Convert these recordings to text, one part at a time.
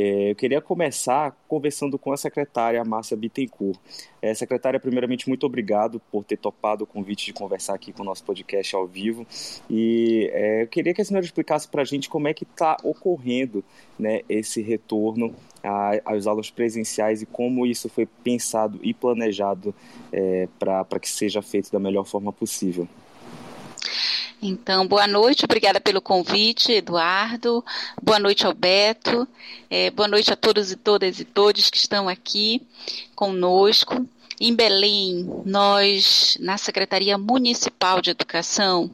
É, eu queria começar conversando com a secretária Márcia Bittencourt. É, secretária, primeiramente, muito obrigado por ter topado o convite de conversar aqui com o nosso podcast ao vivo. E é, eu queria que a senhora explicasse para a gente como é que está ocorrendo né, esse retorno às aulas presenciais e como isso foi pensado e planejado é, para que seja feito da melhor forma possível. Então, boa noite, obrigada pelo convite, Eduardo. Boa noite, Alberto. É, boa noite a todos e todas e todos que estão aqui conosco. Em Belém, nós, na Secretaria Municipal de Educação,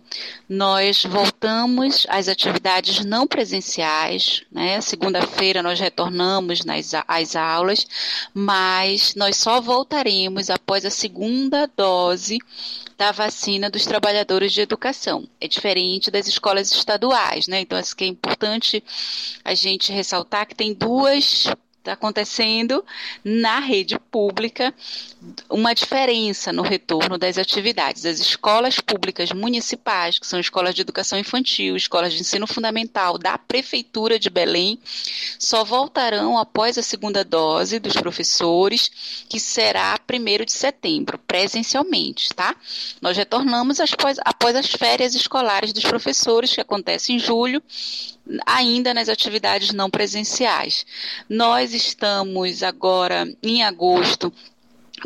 nós voltamos às atividades não presenciais, né? Segunda-feira nós retornamos nas, às aulas, mas nós só voltaremos após a segunda dose da vacina dos trabalhadores de educação. É diferente das escolas estaduais, né? Então, acho que é importante a gente ressaltar que tem duas está acontecendo na rede pública uma diferença no retorno das atividades. As escolas públicas municipais, que são escolas de educação infantil, escolas de ensino fundamental da Prefeitura de Belém, só voltarão após a segunda dose dos professores, que será 1 de setembro, presencialmente, tá? Nós retornamos após, após as férias escolares dos professores, que acontece em julho, ainda nas atividades não presenciais. Nós estamos agora em agosto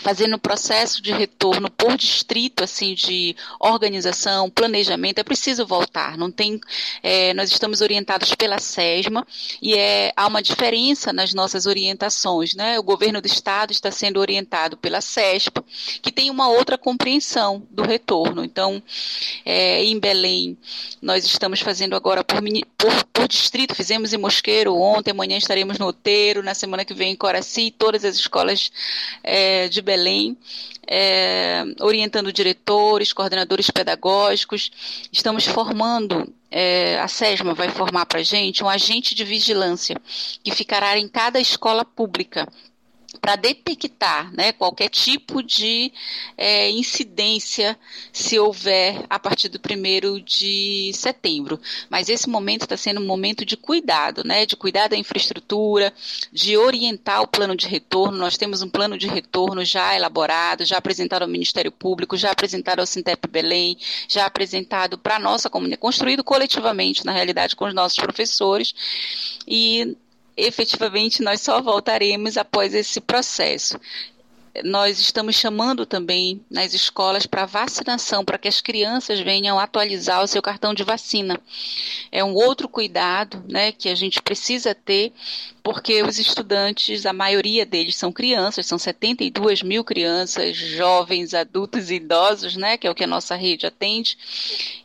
fazendo o processo de retorno por distrito, assim, de organização, planejamento, é preciso voltar. Não tem, é, nós estamos orientados pela SESMA e é, há uma diferença nas nossas orientações, né? O governo do estado está sendo orientado pela SESPA, que tem uma outra compreensão do retorno. Então, é, em Belém, nós estamos fazendo agora por, por, por distrito, fizemos em Mosqueiro ontem, amanhã estaremos no Oteiro, na semana que vem em Coraci, todas as escolas é, de Belém, é, orientando diretores, coordenadores pedagógicos. Estamos formando, é, a SESMA vai formar para a gente um agente de vigilância que ficará em cada escola pública para detectar né, qualquer tipo de é, incidência se houver a partir do primeiro de setembro. Mas esse momento está sendo um momento de cuidado, né, de cuidar da infraestrutura, de orientar o plano de retorno. Nós temos um plano de retorno já elaborado, já apresentado ao Ministério Público, já apresentado ao Sintep Belém, já apresentado para a nossa comunidade, construído coletivamente, na realidade, com os nossos professores. E efetivamente nós só voltaremos após esse processo. Nós estamos chamando também nas escolas para vacinação, para que as crianças venham atualizar o seu cartão de vacina. É um outro cuidado né, que a gente precisa ter porque os estudantes, a maioria deles são crianças, são 72 mil crianças, jovens, adultos e idosos, né, que é o que a nossa rede atende,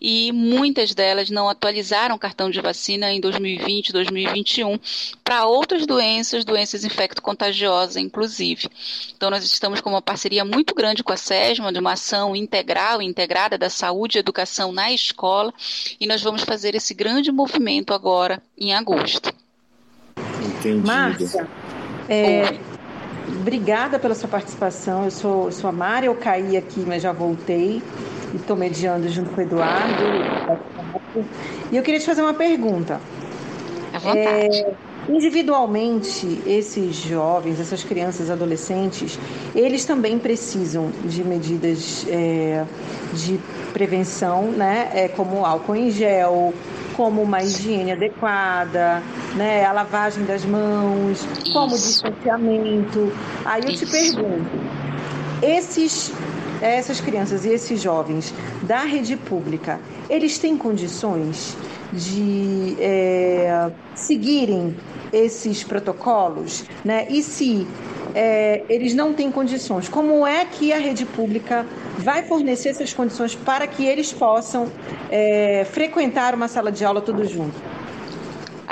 e muitas delas não atualizaram o cartão de vacina em 2020, 2021, para outras doenças, doenças infecto-contagiosas, inclusive. Então, nós estamos com uma parceria muito grande com a SESMA, de uma ação integral integrada da saúde e educação na escola, e nós vamos fazer esse grande movimento agora em agosto. Entendido. Márcia, é, obrigada pela sua participação. Eu sou, sou a Mari, eu caí aqui, mas já voltei. E estou mediando junto com o Eduardo. E eu queria te fazer uma pergunta. À vontade. É, individualmente, esses jovens, essas crianças, adolescentes, eles também precisam de medidas é, de prevenção, né? É, como álcool em gel, como uma higiene adequada, né, a lavagem das mãos, Isso. como distanciamento. Aí eu Isso. te pergunto, esses essas crianças e esses jovens da rede pública, eles têm condições de é, seguirem esses protocolos, né? E se é, eles não têm condições, como é que a rede pública vai fornecer essas condições para que eles possam é, frequentar uma sala de aula todos juntos?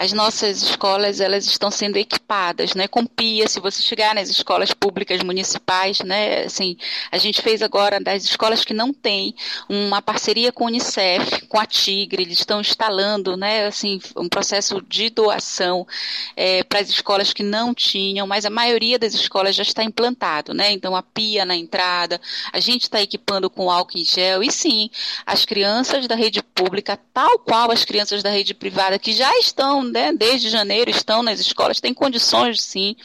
As nossas escolas elas estão sendo equipadas, né, com pia. Se você chegar nas escolas públicas municipais, né, assim, a gente fez agora das escolas que não têm uma parceria com o Unicef, com a Tigre, eles estão instalando, né, assim, um processo de doação é, para as escolas que não tinham, mas a maioria das escolas já está implantado, né. Então a pia na entrada, a gente está equipando com álcool em gel e sim, as crianças da rede pública, tal qual as crianças da rede privada que já estão né, desde janeiro, estão nas escolas, têm condições, sim,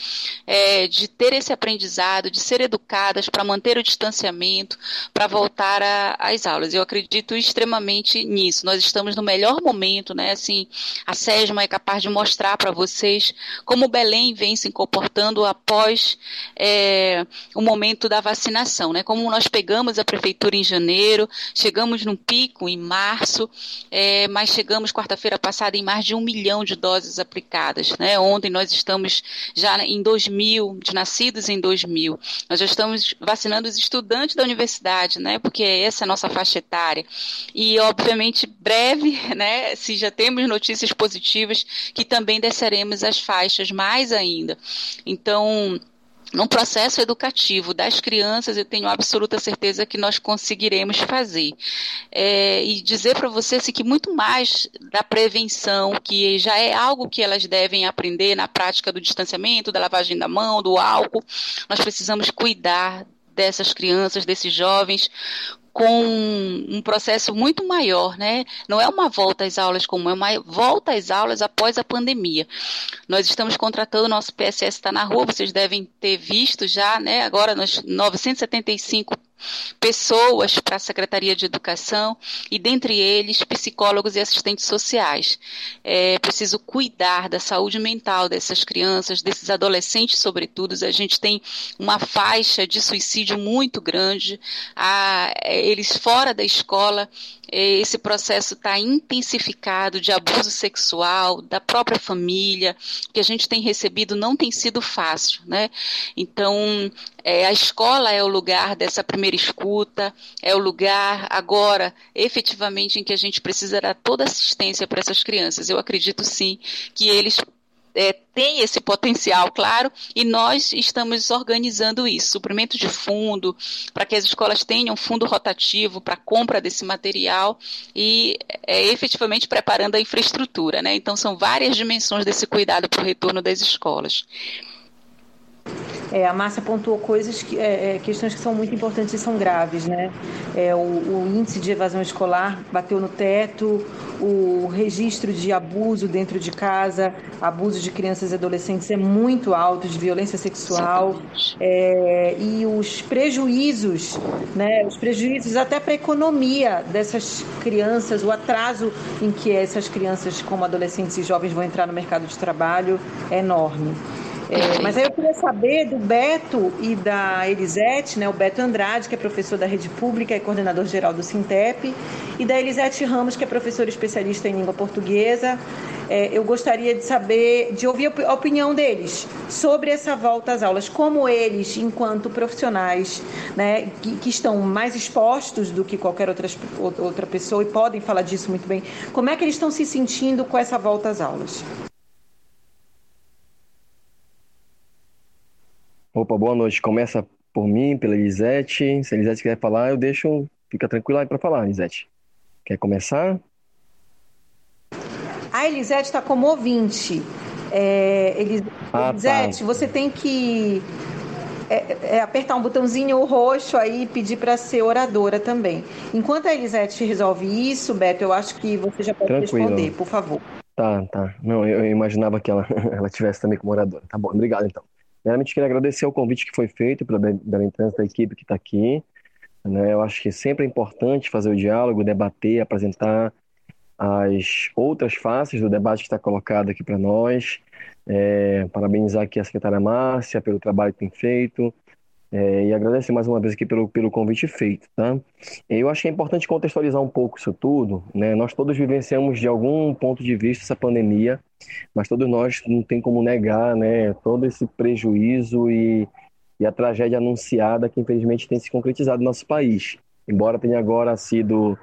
é, de ter esse aprendizado, de ser educadas para manter o distanciamento, para voltar às aulas. Eu acredito extremamente nisso. Nós estamos no melhor momento, né? Assim, a SESMA é capaz de mostrar para vocês como Belém vem se comportando após é, o momento da vacinação, né? Como nós pegamos a prefeitura em janeiro, chegamos num pico em março, é, mas chegamos quarta-feira passada em mais de um milhão de doses aplicadas. Né? Ontem nós estamos já em 2 de nascidos em 2000. Nós já estamos vacinando os estudantes da universidade, né? porque essa é a nossa faixa etária. E, obviamente, breve, né? se já temos notícias positivas, que também desceremos as faixas mais ainda. Então, no processo educativo das crianças, eu tenho absoluta certeza que nós conseguiremos fazer. É, e dizer para vocês assim, que muito mais da prevenção, que já é algo que elas devem aprender na prática do distanciamento, da lavagem da mão, do álcool, nós precisamos cuidar dessas crianças, desses jovens, com um processo muito maior, né? Não é uma volta às aulas comum, é uma volta às aulas após a pandemia. Nós estamos contratando, nosso PSS está na rua, vocês devem ter visto já, né? Agora nós 975 pessoas para a Secretaria de Educação e, dentre eles, psicólogos e assistentes sociais. É preciso cuidar da saúde mental dessas crianças, desses adolescentes, sobretudo. A gente tem uma faixa de suicídio muito grande. A, eles fora da escola esse processo está intensificado de abuso sexual da própria família, que a gente tem recebido não tem sido fácil, né? Então, é, a escola é o lugar dessa primeira escuta, é o lugar agora, efetivamente, em que a gente precisa dar toda assistência para essas crianças. Eu acredito sim que eles é, tem esse potencial, claro, e nós estamos organizando isso, suprimento de fundo, para que as escolas tenham fundo rotativo para compra desse material e é, efetivamente preparando a infraestrutura. Né? Então, são várias dimensões desse cuidado para o retorno das escolas. É, a Márcia pontuou coisas que, é, é, questões que são muito importantes e são graves, né? É, o, o, índice de evasão escolar bateu no teto, o registro de abuso dentro de casa, abuso de crianças e adolescentes é muito alto, de violência sexual é, e os prejuízos, né? Os prejuízos até para a economia dessas crianças, o atraso em que essas crianças, como adolescentes e jovens, vão entrar no mercado de trabalho é enorme. É, mas aí eu queria saber do Beto e da Elisete, né, o Beto Andrade, que é professor da rede pública e coordenador geral do Sintep, e da Elisete Ramos, que é professora especialista em língua portuguesa. É, eu gostaria de saber, de ouvir a opinião deles sobre essa volta às aulas, como eles, enquanto profissionais, né, que, que estão mais expostos do que qualquer outra, outra pessoa e podem falar disso muito bem, como é que eles estão se sentindo com essa volta às aulas? Opa, boa noite. Começa por mim, pela Elisete. Se a Elisete quiser falar, eu deixo. Fica tranquila aí para falar, Elisete. Quer começar? A Elisete está como ouvinte. É, Elis... ah, Elisete, tá. você tem que é, é, apertar um botãozinho roxo aí e pedir para ser oradora também. Enquanto a Elisete resolve isso, Beto, eu acho que você já pode Tranquilo. responder, por favor. Tá, tá. Não, eu, eu imaginava que ela, ela tivesse também como oradora. Tá bom, obrigado então. Primeiramente, queria agradecer o convite que foi feito pela Belém da equipe que está aqui. Né? Eu acho que sempre é importante fazer o diálogo, debater, apresentar as outras faces do debate que está colocado aqui para nós. É, parabenizar aqui a secretária Márcia pelo trabalho que tem feito, é, e agradecer mais uma vez aqui pelo, pelo convite feito, tá? Eu acho que é importante contextualizar um pouco isso tudo, né? Nós todos vivenciamos de algum ponto de vista essa pandemia, mas todos nós não tem como negar, né? Todo esse prejuízo e, e a tragédia anunciada que infelizmente tem se concretizado no nosso país. Embora tenha agora sido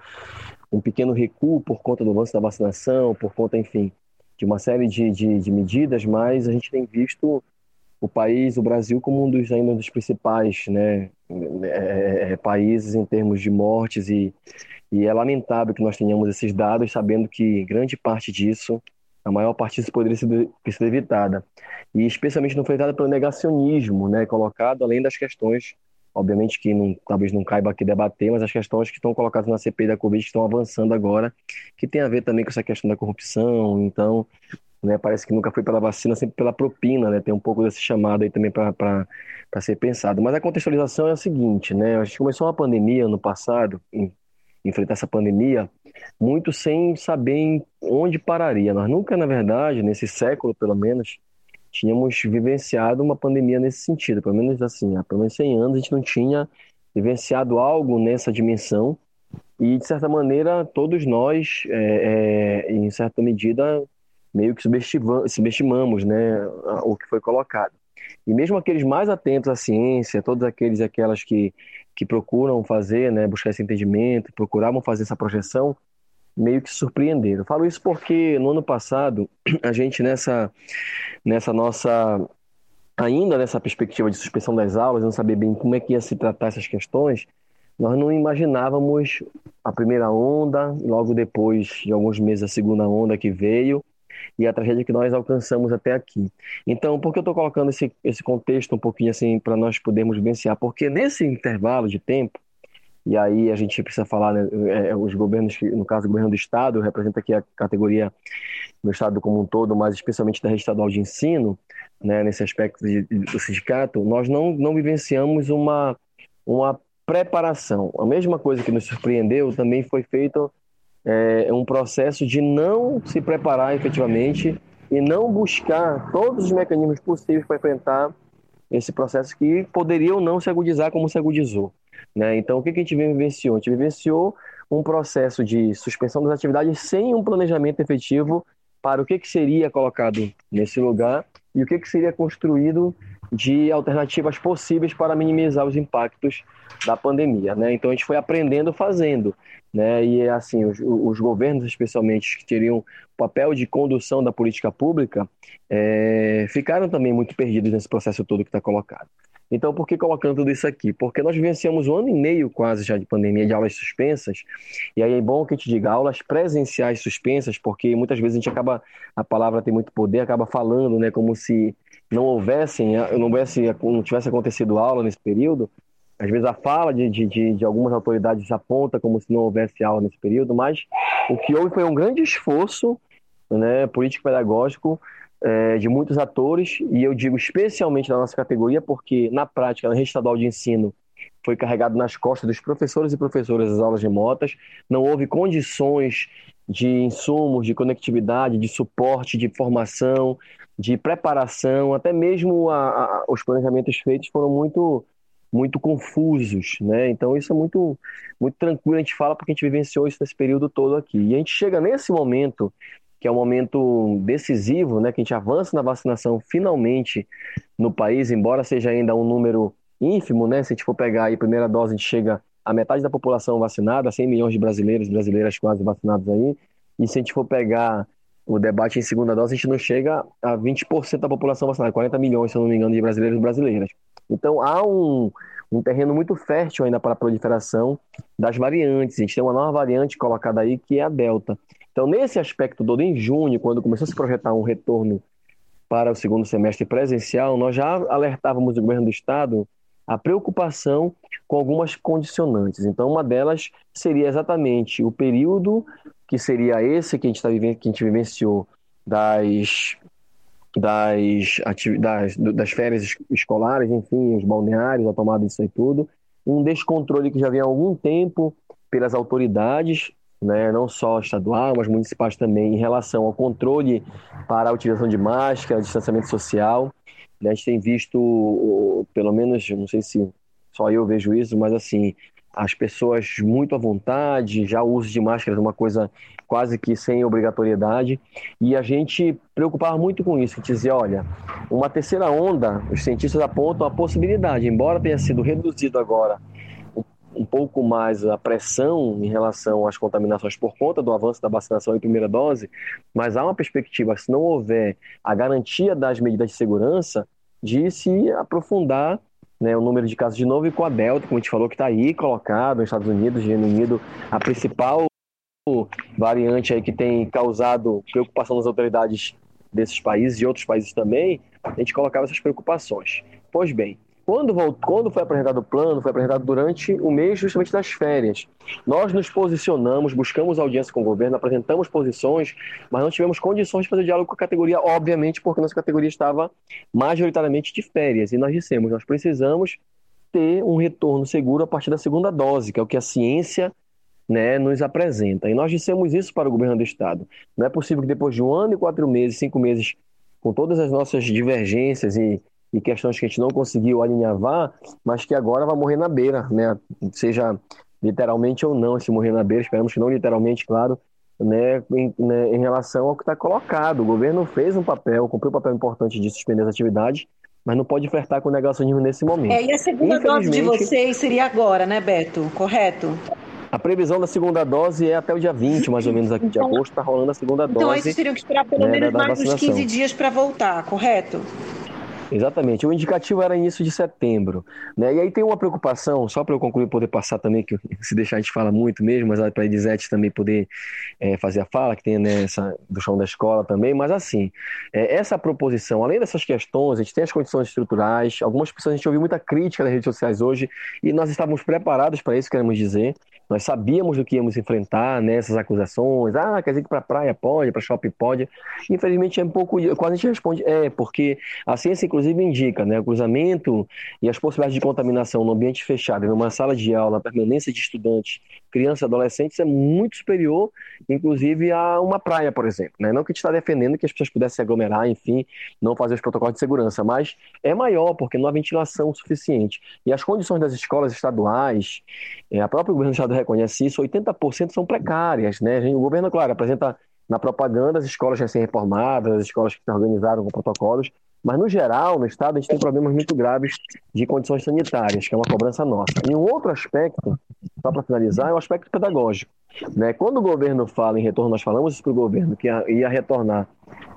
um pequeno recuo por conta do lance da vacinação, por conta, enfim, de uma série de, de, de medidas, mas a gente tem visto o país, o Brasil, como um dos ainda dos principais né, é, é, países em termos de mortes e, e é lamentável que nós tenhamos esses dados, sabendo que grande parte disso, a maior parte disso poderia sido evitada. E especialmente não foi evitada pelo negacionismo, né, colocado além das questões, obviamente que não, talvez não caiba aqui debater, mas as questões que estão colocadas na CPI da Covid que estão avançando agora, que tem a ver também com essa questão da corrupção, então né? Parece que nunca foi pela vacina, sempre pela propina, né? Tem um pouco desse chamado aí também para ser pensado. Mas a contextualização é o seguinte, né? A gente começou uma pandemia no passado, enfrentar essa pandemia, muito sem saber onde pararia. Nós nunca, na verdade, nesse século pelo menos, tínhamos vivenciado uma pandemia nesse sentido. Pelo menos assim, há pelo menos 100 anos a gente não tinha vivenciado algo nessa dimensão. E, de certa maneira, todos nós, é, é, em certa medida, meio que subestimamos né, o que foi colocado. E mesmo aqueles mais atentos à ciência, todos aqueles e aquelas que, que procuram fazer, né, buscar esse entendimento, procuravam fazer essa projeção, meio que surpreenderam. Eu falo isso porque no ano passado, a gente nessa, nessa nossa, ainda nessa perspectiva de suspensão das aulas, não saber bem como é que ia se tratar essas questões, nós não imaginávamos a primeira onda, logo depois de alguns meses a segunda onda que veio, e a tragédia que nós alcançamos até aqui. Então, por que eu estou colocando esse, esse contexto um pouquinho assim para nós podermos vivenciar? Porque nesse intervalo de tempo, e aí a gente precisa falar, né, é, é os governos, no caso o governo do estado, representa aqui a categoria do estado como um todo, mas especialmente da rede estadual de ensino, né, nesse aspecto de, do sindicato, nós não, não vivenciamos uma, uma preparação. A mesma coisa que nos surpreendeu também foi feito é, um processo de não se preparar efetivamente e não buscar todos os mecanismos possíveis para enfrentar esse processo que poderia ou não se agudizar como se agudizou. Né? Então, o que a gente vivenciou? A gente vivenciou um processo de suspensão das atividades sem um planejamento efetivo para o que, que seria colocado nesse lugar e o que, que seria construído de alternativas possíveis para minimizar os impactos da pandemia, né? Então a gente foi aprendendo fazendo, né? E assim os, os governos, especialmente que teriam papel de condução da política pública, é, ficaram também muito perdidos nesse processo todo que está colocado. Então, por que colocando tudo isso aqui? Porque nós vivenciamos um ano e meio quase já de pandemia, de aulas suspensas, e aí é bom que a gente diga aulas presenciais suspensas, porque muitas vezes a gente acaba, a palavra tem muito poder, acaba falando, né, como se não houvessem, não, houvesse, não tivesse acontecido aula nesse período, às vezes a fala de, de, de, algumas autoridades aponta como se não houvesse aula nesse período, mas o que houve foi um grande esforço né, político-pedagógico é, de muitos atores, e eu digo especialmente da nossa categoria, porque na prática, na rede estadual de ensino, foi carregado nas costas dos professores e professoras as aulas remotas, não houve condições de insumos, de conectividade, de suporte, de formação, de preparação, até mesmo a, a, os planejamentos feitos foram muito muito confusos, né? Então isso é muito muito tranquilo a gente fala porque a gente vivenciou isso nesse período todo aqui. E a gente chega nesse momento que é um momento decisivo, né, que a gente avança na vacinação finalmente no país, embora seja ainda um número ínfimo, né? Se a gente for pegar aí a primeira dose, a gente chega a metade da população vacinada, 100 milhões de brasileiros e brasileiras quase vacinados aí. E se a gente for pegar o debate em segunda dose, a gente não chega a 20% da população vacinada, 40 milhões, se eu não me engano, de brasileiros e brasileiras. Então há um, um terreno muito fértil ainda para a proliferação das variantes. A gente tem uma nova variante colocada aí, que é a Delta. Então, nesse aspecto todo, em junho, quando começou a se projetar um retorno para o segundo semestre presencial, nós já alertávamos o governo do estado a preocupação com algumas condicionantes. Então, uma delas seria exatamente o período que seria esse que a gente está vivendo, que a gente vivenciou das das, das, das férias escolares, enfim, os balneários, a tomada disso e tudo, um descontrole que já vem há algum tempo pelas autoridades, né, não só estadual, mas municipais também, em relação ao controle para a utilização de máscara, distanciamento social. Né, a gente tem visto, pelo menos, não sei se só eu vejo isso, mas assim, as pessoas muito à vontade, já o uso de máscara é uma coisa quase que sem obrigatoriedade, e a gente preocupava muito com isso, dizia, olha, uma terceira onda, os cientistas apontam a possibilidade, embora tenha sido reduzido agora um pouco mais a pressão em relação às contaminações por conta do avanço da vacinação em primeira dose, mas há uma perspectiva, se não houver a garantia das medidas de segurança, de se aprofundar né, o número de casos de novo e com a Delta, como a gente falou, que está aí colocado nos Estados Unidos, Reino Unido, a principal variante aí que tem causado preocupação nas autoridades desses países e outros países também, a gente colocava essas preocupações. Pois bem, Quando, quando foi apresentado o plano, foi apresentado durante o mês justamente das férias. Nós nos posicionamos, buscamos audiência com o governo, apresentamos posições, mas não tivemos condições de fazer diálogo com a categoria, obviamente, porque nossa categoria estava majoritariamente de férias. E nós dissemos, nós precisamos ter um retorno seguro a partir da segunda dose, que é o que a ciência né, nos apresenta. E nós dissemos isso para o governo do Estado. Não é possível que depois de um ano e quatro meses, cinco meses, com todas as nossas divergências e e questões que a gente não conseguiu alinhavar, mas que agora vai morrer na beira, né? Seja literalmente ou não, se morrer na beira, esperamos que não literalmente, claro, né, em, né, em relação ao que está colocado. O governo fez um papel, cumpriu um papel importante de suspender as atividades, mas não pode ofertar com negacionismo nesse momento. É, e a segunda dose de vocês seria agora, né, Beto? Correto? A previsão da segunda dose é até o dia 20, mais ou menos, aqui de então, agosto, está rolando a segunda então, dose. Então, eles teriam que esperar pelo né, menos mais uns 15 dias para voltar, correto? Exatamente. O indicativo era início de setembro. Né? E aí tem uma preocupação, só para eu concluir poder passar também, que se deixar a gente fala muito mesmo, mas para a Edizete também poder é, fazer a fala, que tem né, do chão da escola também, mas assim, é, essa proposição, além dessas questões, a gente tem as condições estruturais, algumas pessoas, a gente ouviu muita crítica nas redes sociais hoje, e nós estávamos preparados para isso, queremos dizer, nós sabíamos do que íamos enfrentar nessas né, acusações. Ah, quer dizer que para praia pode, para shopping pode. Infelizmente é um pouco. Quase a gente responde, é, porque a ciência, inclusive, indica, né? O cruzamento e as possibilidades de contaminação no ambiente fechado, numa sala de aula, permanência de estudantes, crianças adolescentes é muito superior, inclusive, a uma praia, por exemplo. Né? Não que a gente está defendendo que as pessoas pudessem se aglomerar, enfim, não fazer os protocolos de segurança, mas é maior, porque não há ventilação suficiente. E as condições das escolas estaduais, é, a própria governo do estado reconhece isso, 80% são precárias. Né? O governo, claro, apresenta na propaganda as escolas recém-reformadas, as escolas que se organizaram com protocolos, mas no geral, no estado, a gente tem problemas muito graves de condições sanitárias, que é uma cobrança nossa. E um outro aspecto, só para finalizar, é o aspecto pedagógico. Né? Quando o governo fala em retorno, nós falamos isso para o governo, que ia, retornar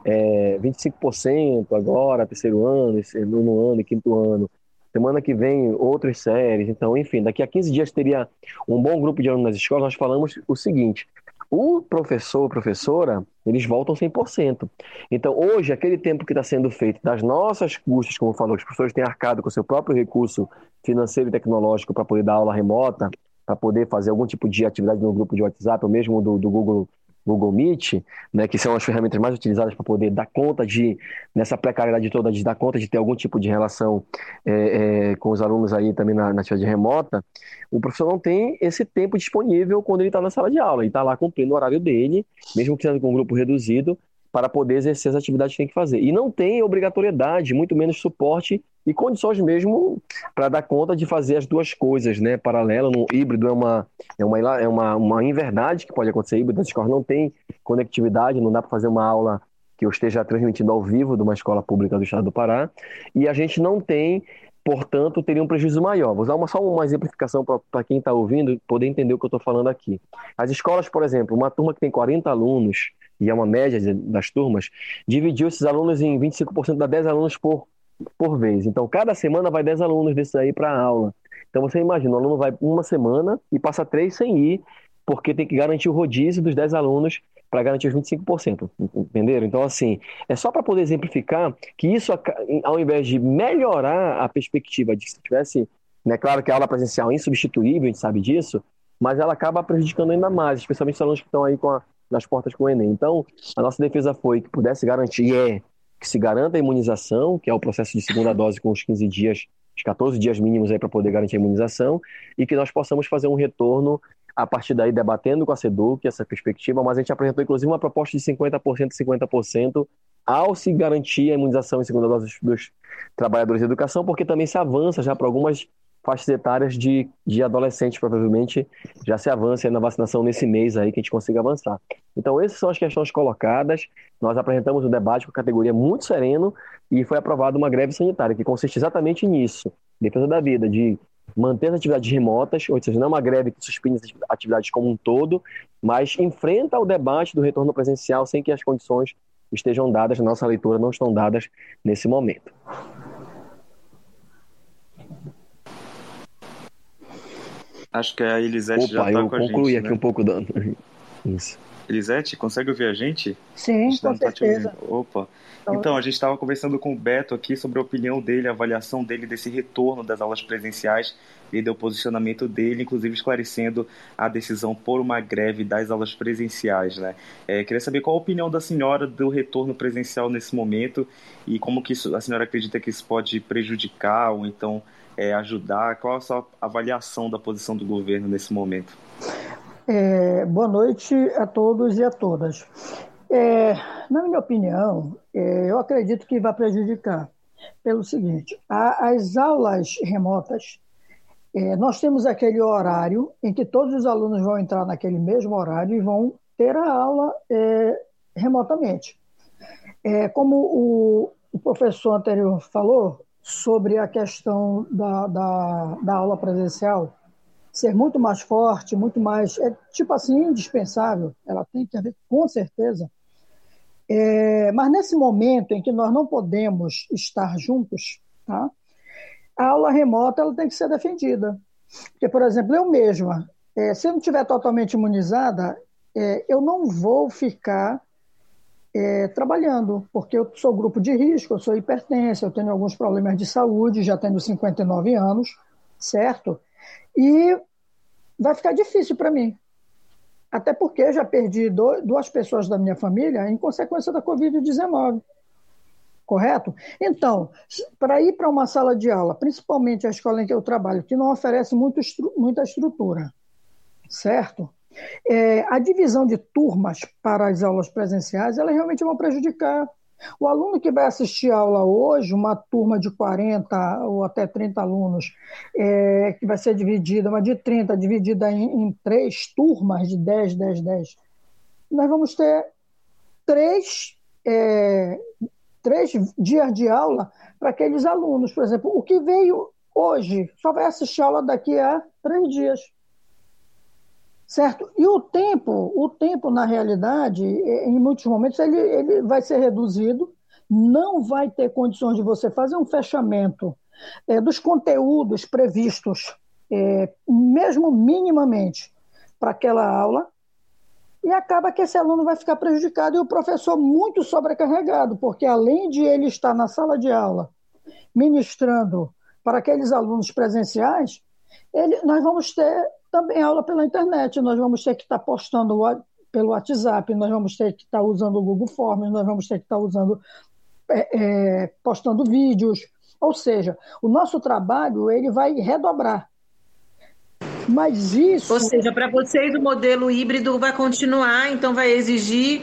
é, 25% agora, terceiro ano, nono ano e quinto ano, Semana que vem, outras séries. Então, enfim, daqui a 15 dias teria um bom grupo de alunos nas escolas. Nós falamos o seguinte: o professor, professora, eles voltam 100%. Então, hoje, aquele tempo que está sendo feito das nossas custas, como falou, os professores têm arcado com o seu próprio recurso financeiro e tecnológico para poder dar aula remota, para poder fazer algum tipo de atividade no grupo de WhatsApp, ou mesmo do, do Google Google Meet, né, que são as ferramentas mais utilizadas para poder dar conta de, nessa precariedade toda, de dar conta de ter algum tipo de relação é, é, com os alunos aí também na, na atividade remota, o professor não tem esse tempo disponível quando ele está na sala de aula, ele está lá cumprindo o horário dele, mesmo que sendo com um grupo reduzido, para poder exercer as atividades que tem que fazer. E não tem obrigatoriedade, muito menos suporte e condições mesmo para dar conta de fazer as duas coisas, né? Paralelo, no híbrido é uma é uma é uma, uma inverdade que pode acontecer híbrido, as escolas não tem conectividade, não dá para fazer uma aula que eu esteja transmitindo ao vivo de uma escola pública do estado do Pará, e a gente não tem portanto, teria um prejuízo maior. Vou usar uma, só uma exemplificação para quem está ouvindo poder entender o que eu estou falando aqui. As escolas, por exemplo, uma turma que tem 40 alunos, e é uma média das turmas, dividiu esses alunos em 25%, dá 10 alunos por, por vez. Então, cada semana vai 10 alunos desses aí para a aula. Então, você imagina, o aluno vai uma semana e passa três sem ir, porque tem que garantir o rodízio dos 10 alunos para garantir os 25%. Entenderam? Então, assim, é só para poder exemplificar que isso, ao invés de melhorar a perspectiva de que se tivesse, né, claro que a aula presencial é insubstituível, a gente sabe disso, mas ela acaba prejudicando ainda mais, especialmente os alunos que estão aí com a, nas portas com o Enem. Então, a nossa defesa foi que pudesse garantir, é, que se garanta a imunização, que é o processo de segunda dose com os 15 dias, os 14 dias mínimos aí para poder garantir a imunização, e que nós possamos fazer um retorno a partir daí debatendo com a SEDUC essa perspectiva, mas a gente apresentou inclusive uma proposta de 50% e 50% ao se garantir a imunização em segunda dose dos trabalhadores de educação, porque também se avança já para algumas faixas etárias de, de adolescentes, provavelmente já se avança na vacinação nesse mês aí que a gente consiga avançar. Então, essas são as questões colocadas. Nós apresentamos um debate com a categoria muito sereno e foi aprovada uma greve sanitária, que consiste exatamente nisso: defesa da vida, de manter as atividades remotas, ou seja, não é uma greve que suspende as atividades como um todo, mas enfrenta o debate do retorno presencial sem que as condições estejam dadas, na nossa leitura não estão dadas nesse momento. Acho que a Elisete Opa, já está com a gente. eu concluí aqui né? um pouco dando. Isso. Elisete, consegue ouvir a gente? Sim, a com tá certeza. Tá Opa. Então, a gente estava conversando com o Beto aqui sobre a opinião dele, a avaliação dele desse retorno das aulas presenciais. Ele deu o posicionamento dele, inclusive esclarecendo a decisão por uma greve das aulas presenciais. Né? É, queria saber qual a opinião da senhora do retorno presencial nesse momento e como que isso, a senhora acredita que isso pode prejudicar ou então é, ajudar. Qual a sua avaliação da posição do governo nesse momento? É, boa noite a todos e a todas. É, na minha opinião, é, eu acredito que vai prejudicar pelo seguinte: a, as aulas remotas, é, nós temos aquele horário em que todos os alunos vão entrar naquele mesmo horário e vão ter a aula é, remotamente. É, como o, o, professor anterior falou sobre a questão da, da, da aula presencial, ser muito mais forte, muito mais, é tipo assim, indispensável, ela tem que haver, com certeza. É, mas nesse momento em que nós não podemos estar juntos, tá? a aula remota ela tem que ser defendida. Porque, por exemplo, eu mesma, é, se eu não estiver totalmente imunizada, é, eu não vou ficar é, trabalhando, porque eu sou grupo de risco, eu sou hipertensa, eu tenho alguns problemas de saúde, já tenho 59 anos, certo? E vai ficar difícil para mim. Até porque já perdi duas pessoas da minha família em consequência da Covid-19. Correto? Então, para ir para uma sala de aula, principalmente a escola em que eu trabalho, que não oferece muito, muita estrutura, certo? É, a divisão de turmas para as aulas presenciais, ela realmente vai prejudicar o aluno que vai assistir a aula hoje, uma turma de 40 ou até 30 alunos, é, que vai ser dividida, uma de 30, dividida em, em três turmas de 10, 10, 10, nós vamos ter três, é, três dias de aula para aqueles alunos. Por exemplo, o que veio hoje só vai assistir a aula daqui a três dias certo? E o tempo, o tempo na realidade, em muitos momentos ele, ele vai ser reduzido, não vai ter condições de você fazer um fechamento é, dos conteúdos previstos, é, mesmo minimamente, para aquela aula, e acaba que esse aluno vai ficar prejudicado e o professor muito sobrecarregado, porque além de ele estar na sala de aula ministrando para aqueles alunos presenciais, ele, nós vamos ter também aula pela internet. Nós vamos ter que estar postando pelo WhatsApp, nós vamos ter que estar usando o Google Forms, nós vamos ter que estar usando é, é, postando vídeos. Ou seja, o nosso trabalho ele vai redobrar. Mas isso. Ou seja, para vocês o modelo híbrido vai continuar, então vai exigir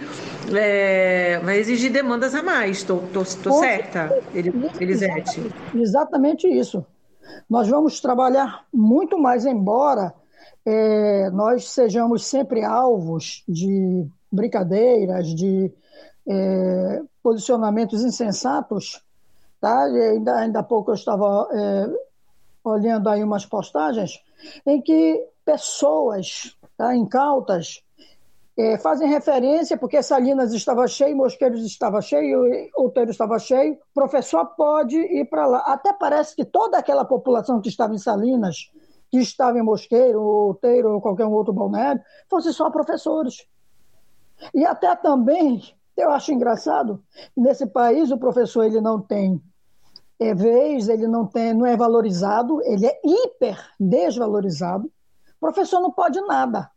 é, vai exigir demandas a mais. Estou certa, Elisete? Exatamente isso. Nós vamos trabalhar muito mais, embora é, nós sejamos sempre alvos de brincadeiras, de é, posicionamentos insensatos. Tá? Ainda, ainda há pouco eu estava é, olhando aí umas postagens em que pessoas tá, incautas é, fazem referência, porque Salinas estava cheio, Mosqueiros estava cheio, Outeiro estava cheio, professor pode ir para lá. Até parece que toda aquela população que estava em Salinas que estava em Mosqueiro, ou Teiro, ou qualquer outro balneário, fossem só professores. E até também, eu acho engraçado, nesse país o professor ele não tem é, vez, ele não tem, não é valorizado, ele é hiper desvalorizado. O professor não pode nada.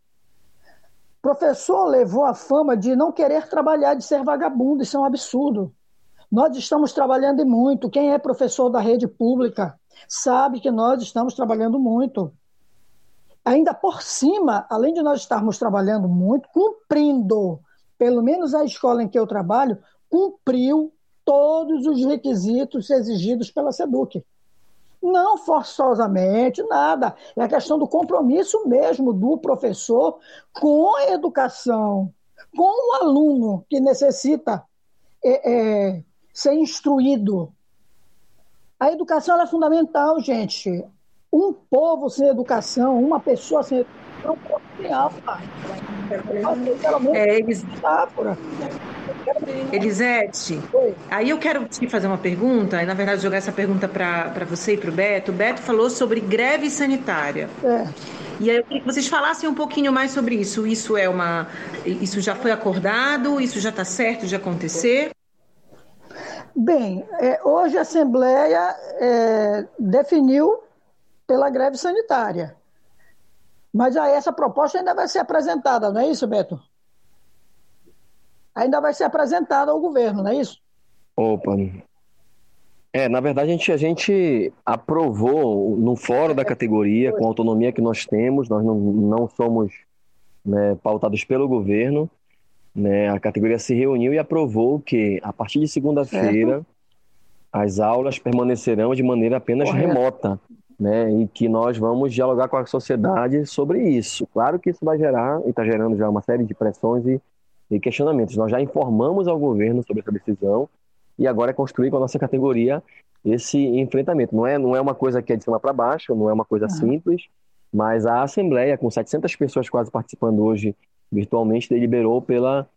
O professor levou a fama de não querer trabalhar, de ser vagabundo, isso é um absurdo. Nós estamos trabalhando muito. Quem é professor da rede pública sabe que nós estamos trabalhando muito. Ainda por cima, além de nós estarmos trabalhando muito, cumprindo, pelo menos a escola em que eu trabalho, cumpriu todos os requisitos exigidos pela SEDUC. Não forçosamente, nada. É a questão do compromisso mesmo do professor com a educação, com o aluno que necessita é, é, ser instruído a educação é fundamental, gente. Um povo sem educação, uma pessoa sem educação, tem alma. É, Elis... Elisete, aí eu quero te fazer uma pergunta, e na verdade jogar essa pergunta para você e para o Beto. O Beto falou sobre greve sanitária. É. E aí eu queria que vocês falassem um pouquinho mais sobre isso. Isso é uma. Isso já foi acordado? Isso já está certo de acontecer? Bem, é, hoje a Assembleia é, definiu pela greve sanitária. Mas aí essa proposta ainda vai ser apresentada, não é isso, Beto? Ainda vai ser apresentada ao governo, não é isso? Opa. É, na verdade, a gente, a gente aprovou no fórum da categoria, com a autonomia que nós temos, nós não, não somos né, pautados pelo governo, né, a categoria se reuniu e aprovou que, a partir de segunda-feira, as aulas permanecerão de maneira apenas Correto. remota, né, e que nós vamos dialogar com a sociedade sobre isso. Claro que isso vai gerar, e está gerando já uma série de pressões e, e questionamentos. Nós já informamos ao governo sobre essa decisão e agora é construir com a nossa categoria esse enfrentamento. Não é, não é uma coisa que é de cima para baixo, não é uma coisa simples, mas a Assembleia, com 700 pessoas quase participando hoje virtualmente deliberou pela,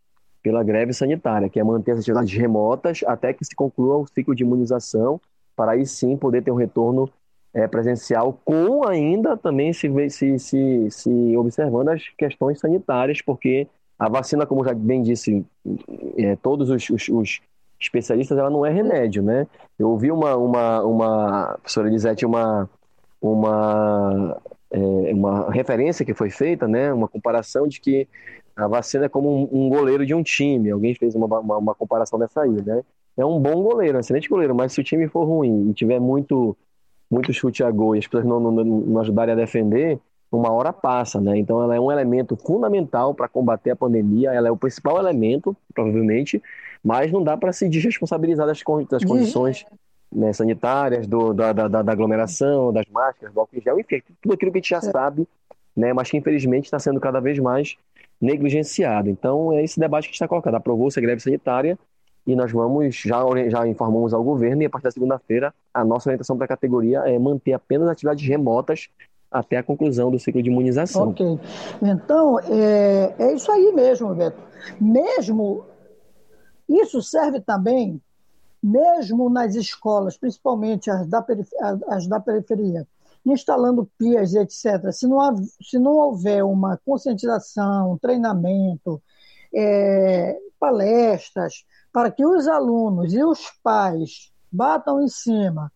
pela greve sanitária, que é manter as atividades remotas até que se conclua o ciclo de imunização, para aí sim poder ter um retorno é, presencial, com ainda também se, se, se, se observando as questões sanitárias, porque a vacina, como já bem disse, é, todos os, os, os, especialistas, ela não é remédio, né? Eu ouvi uma, uma, uma professora Elisete, uma, uma é, uma referência que foi feita, né, uma comparação de que a vacina é como um, um goleiro de um time. Alguém fez uma, uma, uma, comparação dessa aí, né? É um bom goleiro, um excelente goleiro, mas se o time for ruim e tiver muito, muito chute a gol e as pessoas não, não, não ajudarem a defender, uma hora passa, né? Então ela é um elemento fundamental para combater a pandemia, ela é o principal elemento, provavelmente, mas não dá para se desresponsabilizar das, das condições né, sanitárias, do, da, da, da, aglomeração, das máscaras, do álcool em gel, enfim, tudo aquilo que a gente já é. sabe, né, mas que infelizmente está sendo cada vez mais negligenciado. Então, é esse debate que está colocado. Aprovou-se a greve sanitária e nós vamos, já, já informamos ao governo, e a partir da segunda-feira, a nossa orientação para a categoria é manter apenas atividades remotas até a conclusão do ciclo de imunização. Ok. Então, é, é isso aí mesmo, Beto. Mesmo, isso serve também mesmo nas escolas, principalmente as da, as da periferia, instalando pias, etc., se não, se não houver uma conscientização, treinamento, é, palestras, para que os alunos e os pais batam em cima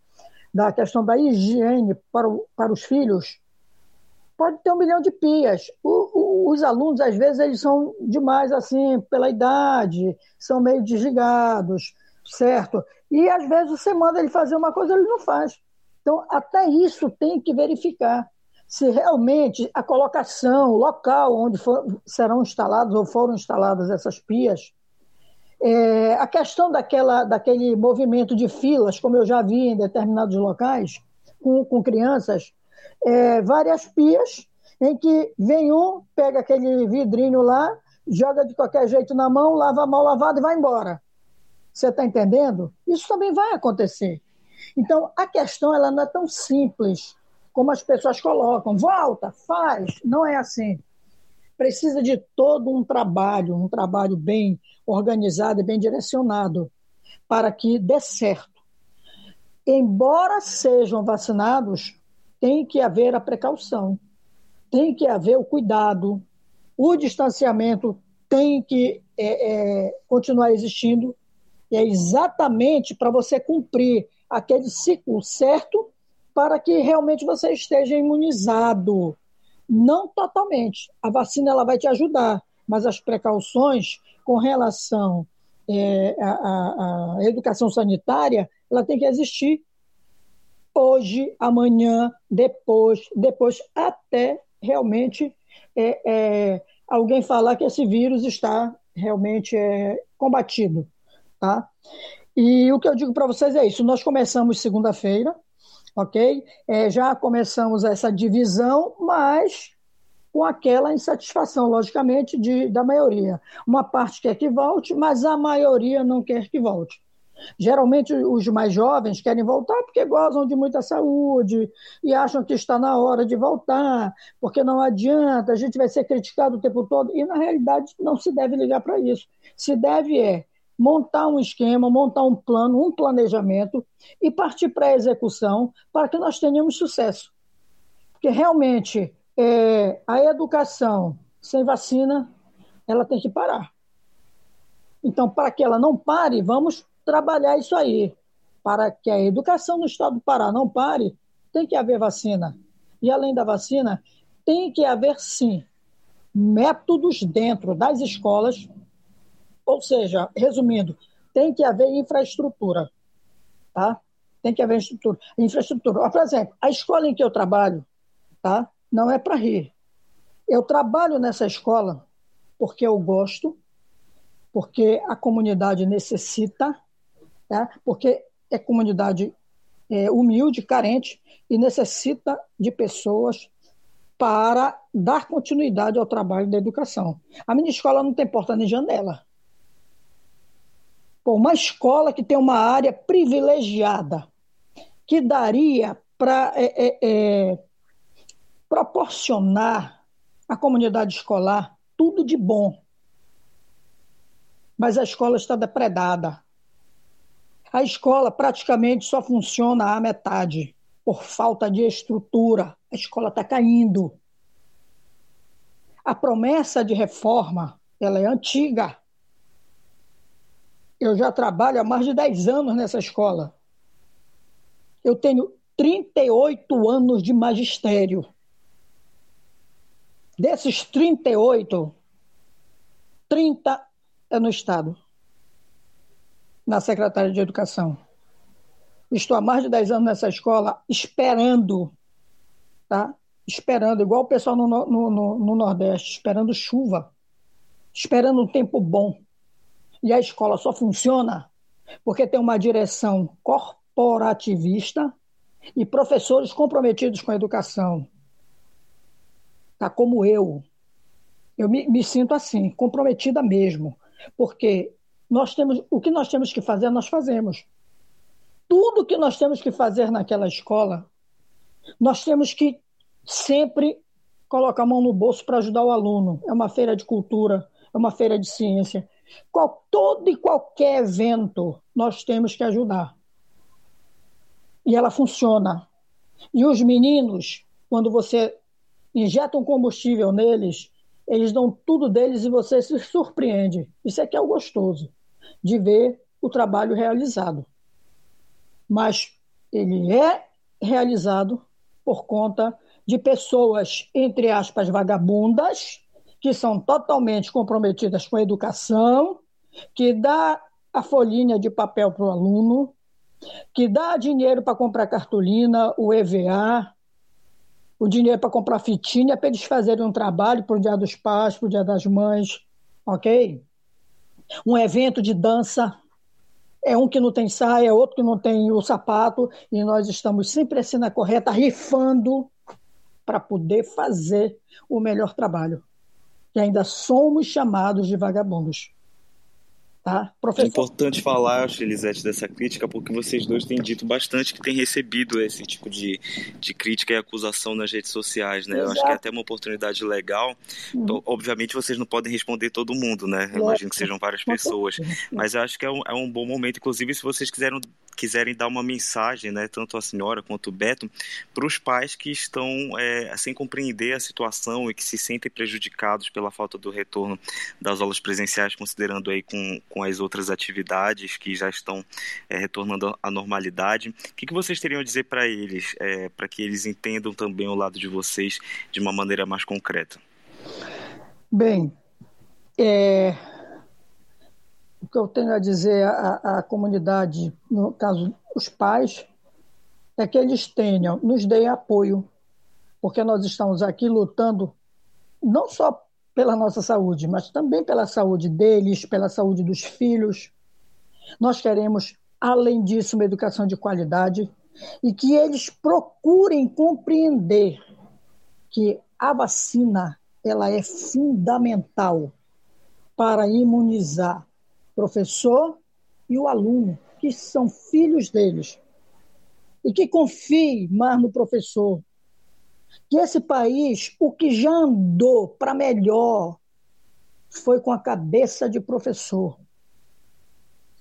da questão da higiene para, o, para os filhos, pode ter um milhão de pias. O, o, os alunos, às vezes, eles são demais, assim, pela idade, são meio desligados, certo? E às vezes você manda ele fazer uma coisa, ele não faz. Então, até isso tem que verificar se realmente a colocação, o local onde for, serão instalados ou foram instaladas essas pias, é, a questão daquela, daquele movimento de filas, como eu já vi em determinados locais, com, com crianças, é, várias pias em que vem um, pega aquele vidrinho lá, joga de qualquer jeito na mão, lava a mão lavada e vai embora. Você está entendendo? Isso também vai acontecer. Então, a questão ela não é tão simples como as pessoas colocam. Volta, faz. Não é assim. Precisa de todo um trabalho, um trabalho bem organizado e bem direcionado para que dê certo. Embora sejam vacinados, tem que haver a precaução, tem que haver o cuidado, o distanciamento tem que é, é, continuar existindo é exatamente para você cumprir aquele ciclo certo para que realmente você esteja imunizado. Não totalmente. A vacina ela vai te ajudar, mas as precauções com relação é, educação sanitária, ela tem que existir hoje, amanhã, depois, depois, até realmente é, é, alguém falar que esse vírus está realmente é, combatido. Tá? E o que eu digo para vocês é isso: nós começamos segunda-feira, ok? É, já começamos essa divisão, mas com aquela insatisfação, logicamente, de, da maioria. Uma parte quer que volte, mas a maioria não quer que volte. Geralmente, os mais jovens querem voltar porque gozam de muita saúde e acham que está na hora de voltar, porque não adianta, a gente vai ser criticado o tempo todo. E, na realidade, não se deve ligar para isso. Se deve é montar um esquema, montar um plano, um planejamento e partir para a execução para que nós tenhamos sucesso. Porque realmente é, a educação sem vacina, ela tem que parar. Então, para que ela não pare, vamos trabalhar isso aí. Para que a educação no estado do Pará não pare, tem que haver vacina. E além da vacina, tem que haver sim métodos dentro das escolas, ou seja, resumindo, tem que haver infraestrutura, tá? Tem que haver infraestrutura. infraestrutura. Por exemplo, a escola em que eu trabalho, tá? Não é para rir. Eu trabalho nessa escola porque eu gosto, porque a comunidade necessita, tá? porque é comunidade é, humilde, carente e necessita de pessoas para dar continuidade ao trabalho da educação. A minha escola não tem porta nem janela. Pô, uma escola que tem uma área privilegiada, que daria para é, é, é, proporcionar à comunidade escolar tudo de bom mas a escola está depredada. A escola praticamente só funciona à metade, por falta de estrutura. A escola está caindo. A promessa de reforma ela é antiga. Eu já trabalho há mais de 10 anos nessa escola. Eu tenho 38 anos de magistério. Desses 38, 30 é no Estado, na Secretaria de Educação. Estou há mais de 10 anos nessa escola esperando, tá? Esperando, igual o pessoal no, no, no, no Nordeste, esperando chuva, esperando um tempo bom. E a escola só funciona porque tem uma direção corporativista e professores comprometidos com a educação. Tá como eu. Eu me, me sinto assim, comprometida mesmo. Porque nós temos, o que nós temos que fazer, nós fazemos. Tudo que nós temos que fazer naquela escola, nós temos que sempre colocar a mão no bolso para ajudar o aluno. É uma feira de cultura, é uma feira de ciência. Qual, todo e qualquer evento nós temos que ajudar. E ela funciona. E os meninos, quando você injeta um combustível neles, eles dão tudo deles e você se surpreende. Isso é que é o gostoso, de ver o trabalho realizado. Mas ele é realizado por conta de pessoas, entre aspas, vagabundas, que são totalmente comprometidas com a educação, que dá a folhinha de papel para o aluno, que dá dinheiro para comprar cartolina, o EVA, o dinheiro para comprar fitinha para eles fazerem um trabalho para o Dia dos Pais, para o Dia das Mães, ok? Um evento de dança, é um que não tem saia, outro que não tem o sapato, e nós estamos sempre assim na correta, rifando para poder fazer o melhor trabalho. E ainda somos chamados de vagabundos. Tá? Professor... É importante falar, acho, Elisete, dessa crítica, porque vocês dois têm dito bastante que têm recebido esse tipo de, de crítica e acusação nas redes sociais, né? Exato. Eu acho que é até uma oportunidade legal. Uhum. Obviamente vocês não podem responder todo mundo, né? Eu imagino que sejam várias pessoas. Mas eu acho que é um, é um bom momento, inclusive, se vocês quiserem, quiserem dar uma mensagem, né? Tanto a senhora quanto o Beto, para os pais que estão é, sem compreender a situação e que se sentem prejudicados pela falta do retorno das aulas presenciais, considerando aí com com as outras atividades que já estão é, retornando à normalidade. O que, que vocês teriam a dizer para eles, é, para que eles entendam também o lado de vocês de uma maneira mais concreta? Bem, é, o que eu tenho a dizer à, à comunidade, no caso os pais, é que eles tenham, nos deem apoio, porque nós estamos aqui lutando não só pela nossa saúde, mas também pela saúde deles, pela saúde dos filhos. Nós queremos, além disso, uma educação de qualidade e que eles procurem compreender que a vacina ela é fundamental para imunizar professor e o aluno, que são filhos deles. E que confie mais no professor, que esse país, o que já andou para melhor, foi com a cabeça de professor.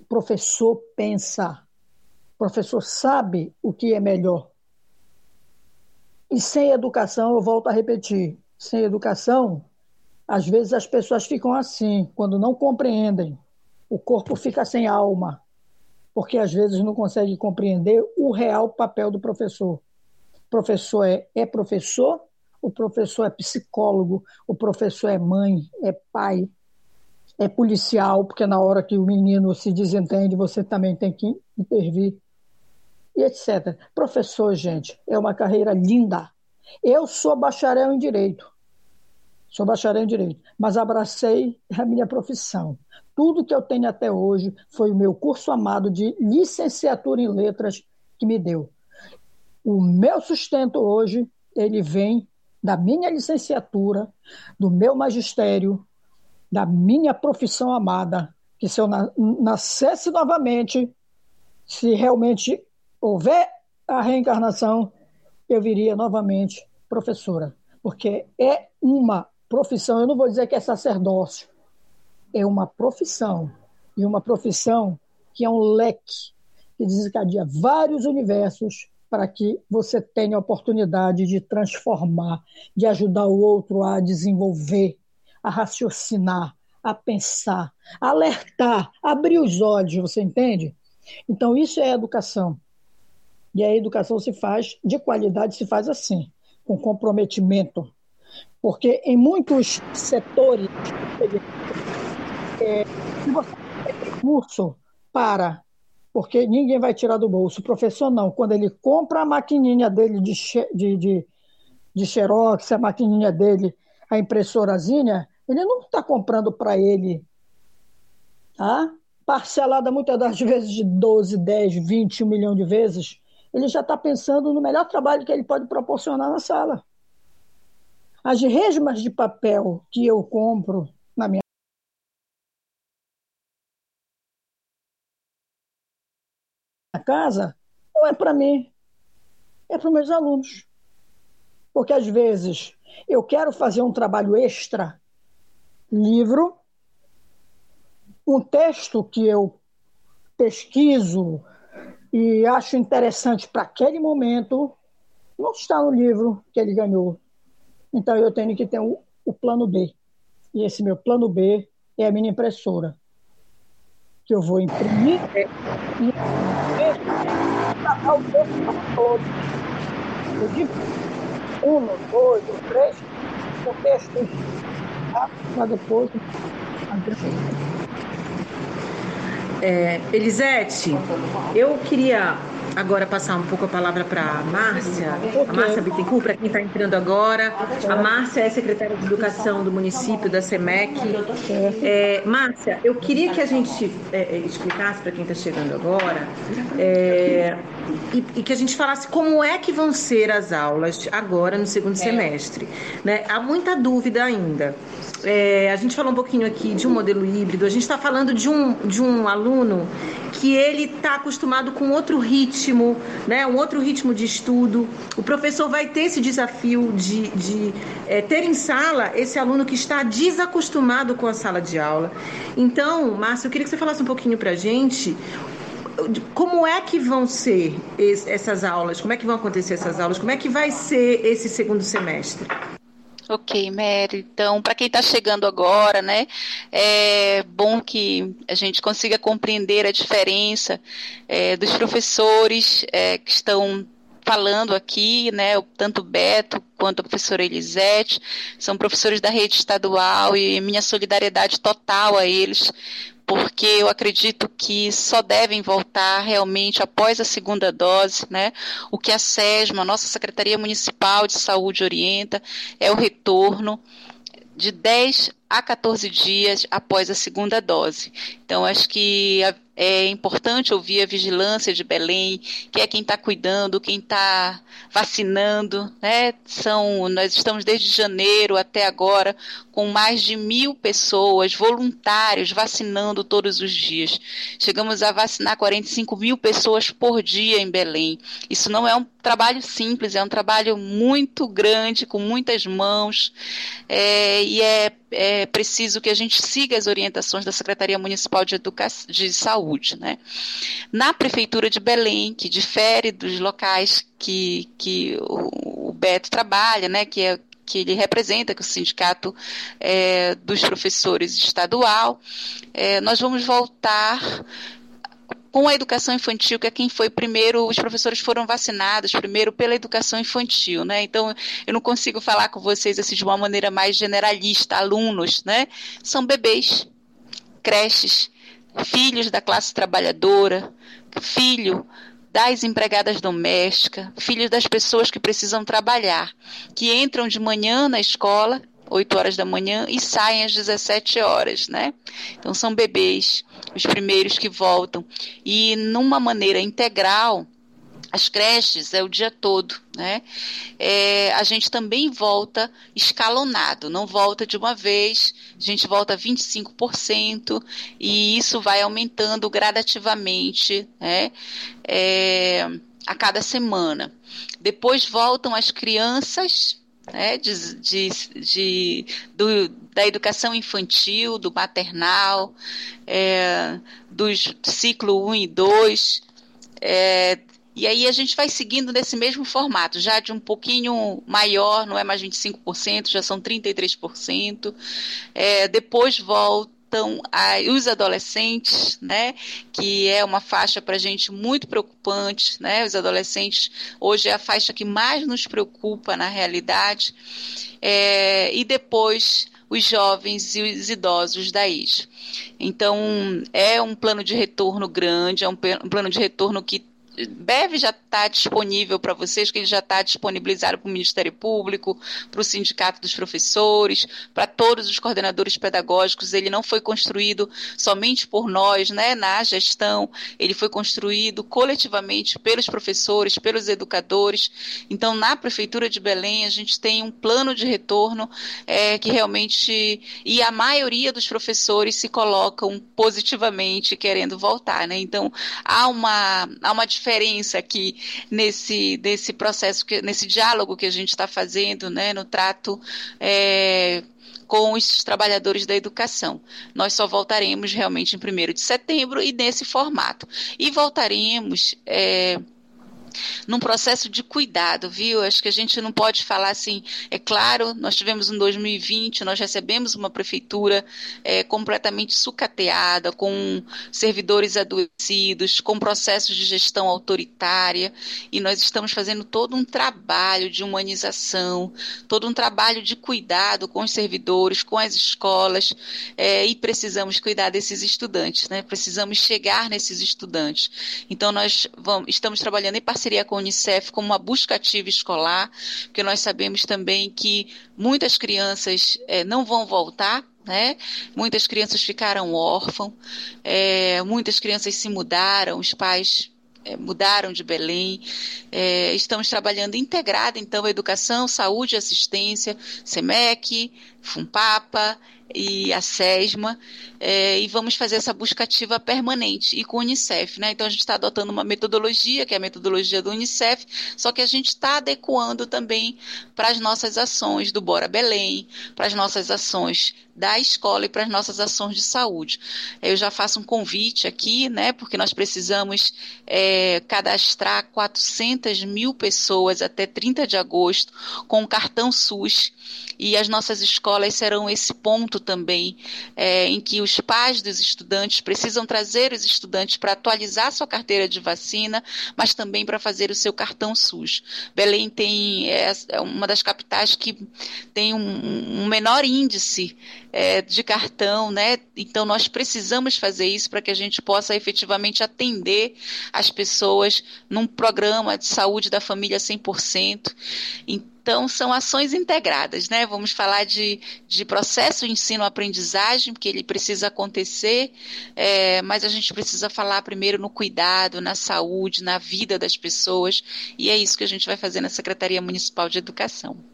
O professor pensa, o professor sabe o que é melhor. E sem educação, eu volto a repetir, sem educação, às vezes as pessoas ficam assim, quando não compreendem, o corpo fica sem alma, porque às vezes não consegue compreender o real papel do professor. O professor é, é professor, o professor é psicólogo, o professor é mãe, é pai, é policial, porque na hora que o menino se desentende, você também tem que intervir, e etc. Professor, gente, é uma carreira linda. Eu sou bacharel em Direito, sou bacharel em Direito, mas abracei a minha profissão. Tudo que eu tenho até hoje foi o meu curso amado de licenciatura em Letras que me deu. O meu sustento hoje, ele vem da minha licenciatura, do meu magistério, da minha profissão amada, que se eu nascesse novamente, se realmente houver a reencarnação, eu viria novamente professora, porque é uma profissão, eu não vou dizer que é sacerdócio, é uma profissão, e uma profissão que é um leque que desencadeia vários universos para que você tenha a oportunidade de transformar, de ajudar o outro a desenvolver, a raciocinar, a pensar, a alertar, abrir os olhos, você entende? Então, isso é educação. E a educação se faz, de qualidade, se faz assim, com comprometimento. Porque em muitos setores, é, se você tem recurso para, porque ninguém vai tirar do bolso, o professor não, quando ele compra a maquininha dele de, de, de, de xerox, a maquininha dele, a impressorazinha, ele não está comprando para ele, tá? parcelada muitas das vezes de 12, 10, 20, 1 milhão de vezes, ele já está pensando no melhor trabalho que ele pode proporcionar na sala. As resmas de papel que eu compro na minha casa não é para mim, é para meus alunos. Porque às vezes eu quero fazer um trabalho extra livro, um texto que eu pesquiso e acho interessante para aquele momento, não está no livro que ele ganhou. Então eu tenho que ter o, o plano B. E esse meu plano B é a minha impressora. Que eu vou imprimir e o todo. Eu digo um, dois três, o texto para depois. É, Elisete, eu queria agora passar um pouco a palavra para a Márcia, a Márcia Bittencourt, para quem está entrando agora. A Márcia é secretária de Educação do município da SEMEC. É, Márcia, eu queria que a gente é, é explicasse para quem está chegando agora é, e, e, que a gente falasse como é que vão ser as aulas agora no segundo semestre. Né? Há muita dúvida ainda. É, a gente falou um pouquinho aqui de um modelo híbrido, a gente está falando de um, de um aluno que ele está acostumado com outro ritmo, né, um outro ritmo de estudo. O professor vai ter esse desafio de, de é, ter em sala esse aluno que está desacostumado com a sala de aula. Então, Márcio, eu queria que você falasse um pouquinho para a gente como é que vão ser essas aulas? Como é que vão acontecer essas aulas? Como é que vai ser esse segundo semestre? Ok, Mary. Então, para quem está chegando agora, né, é bom que a gente consiga compreender a diferença é, dos professores é, que estão falando aqui, né, tanto Beto quanto a professora Elisete, são professores da rede estadual e minha solidariedade total a eles, porque eu acredito que só devem voltar realmente após a segunda dose, né? O que a SESMA, a nossa Secretaria Municipal de Saúde orienta é o retorno de 10 a 14 dias após a segunda dose. Então, acho que é importante ouvir a vigilância de Belém, que é quem está cuidando, quem está vacinando, né? São, nós estamos desde janeiro até agora com mais de mil pessoas, voluntários, vacinando todos os dias. Chegamos a vacinar 45 mil pessoas por dia em Belém. Isso não é um trabalho simples, é um trabalho muito grande, com muitas mãos, é, e é é preciso que a gente siga as orientações da Secretaria Municipal de, Educa de Saúde. Né? Na Prefeitura de Belém, que difere dos locais que, que o, Beto trabalha, né, que é que ele representa, que é o Sindicato é, dos Professores Estadual, é, nós vamos voltar com a educação infantil, que é quem foi primeiro, os professores foram vacinados primeiro pela educação infantil, né? Então, eu não consigo falar com vocês assim de uma maneira mais generalista, alunos, né? São bebês, creches, filhos da classe trabalhadora, filho das empregadas domésticas, filhos das pessoas que precisam trabalhar, que entram de manhã na escola 8 horas da manhã e saem às 17 horas, né? Então são bebês, os primeiros que voltam. E numa maneira integral, as creches é o dia todo, né? É, a gente também volta escalonado, não volta de uma vez, a gente volta 25% e isso vai aumentando gradativamente, né? É, a cada semana. Depois voltam as crianças né, de, de, de do, da educação infantil, do maternal, é, dos ciclo 1 e 2. É, e aí a gente vai seguindo nesse mesmo formato, já de um pouquinho maior, não é mais 25%, já são 33%. É, depois volta então, os adolescentes, né, que é uma faixa para a gente muito preocupante, né, os adolescentes hoje é a faixa que mais nos preocupa na realidade, é, e depois os jovens e os idosos da IS. Então, é um plano de retorno grande, é um plano de retorno que deve já estar tá disponível para vocês, que ele já está disponibilizado para o Ministério Público, para o Sindicato dos Professores, para todos os coordenadores pedagógicos. Ele não foi construído somente por nós, né, na gestão, ele foi construído coletivamente pelos professores, pelos educadores. Então, na Prefeitura de Belém, a gente tem um plano de retorno é, que realmente. E a maioria dos professores se colocam positivamente querendo voltar. Né? Então, há uma, há uma diferença aqui nesse, nesse processo, que, nesse diálogo que a gente está fazendo, né, no trato é, com os trabalhadores da educação. Nós só voltaremos realmente em 1 de setembro e nesse formato. E voltaremos. É, num processo de cuidado, viu? Acho que a gente não pode falar assim, é claro, nós tivemos um 2020, nós recebemos uma prefeitura é, completamente sucateada, com servidores adoecidos, com processos de gestão autoritária, e nós estamos fazendo todo um trabalho de humanização, todo um trabalho de cuidado com os servidores, com as escolas, é, e precisamos cuidar desses estudantes, né? Precisamos chegar nesses estudantes. Então, nós vamos, estamos trabalhando em parceria parceria com a Unicef como uma busca ativa escolar, porque nós sabemos também que muitas crianças é, não vão voltar né? Muitas crianças ficaram órfãos, é, muitas crianças se mudaram, os pais é, mudaram de Belém. É, estamos trabalhando integrada, então, educação, saúde e assistência, SEMEC, FUNPAPA e a SESMA, é, e vamos fazer essa busca ativa permanente, e com o Unicef, né? Então a gente está adotando uma metodologia, que é a metodologia do Unicef, só que a gente está adequando também para as nossas ações do Bora Belém, para as nossas ações da escola e para as nossas ações de saúde. Eu já faço um convite aqui, né, porque nós precisamos é, cadastrar 400 mil pessoas até 30 de agosto com o cartão SUS e as nossas escolas serão esse ponto também é, em que os pais dos estudantes precisam trazer os estudantes para atualizar sua carteira de vacina, mas também para fazer o seu cartão SUS. Belém tem é, é uma das capitais que tem um, um menor índice é, de cartão, né? Então nós precisamos fazer isso para que a gente possa efetivamente atender as pessoas num programa de saúde da família 100%. Então, são ações integradas, né? Vamos falar de, de processo de ensino-aprendizagem, porque ele precisa acontecer, é, mas a gente precisa falar primeiro no cuidado, na saúde, na vida das pessoas, e é isso que a gente vai fazer na Secretaria Municipal de Educação.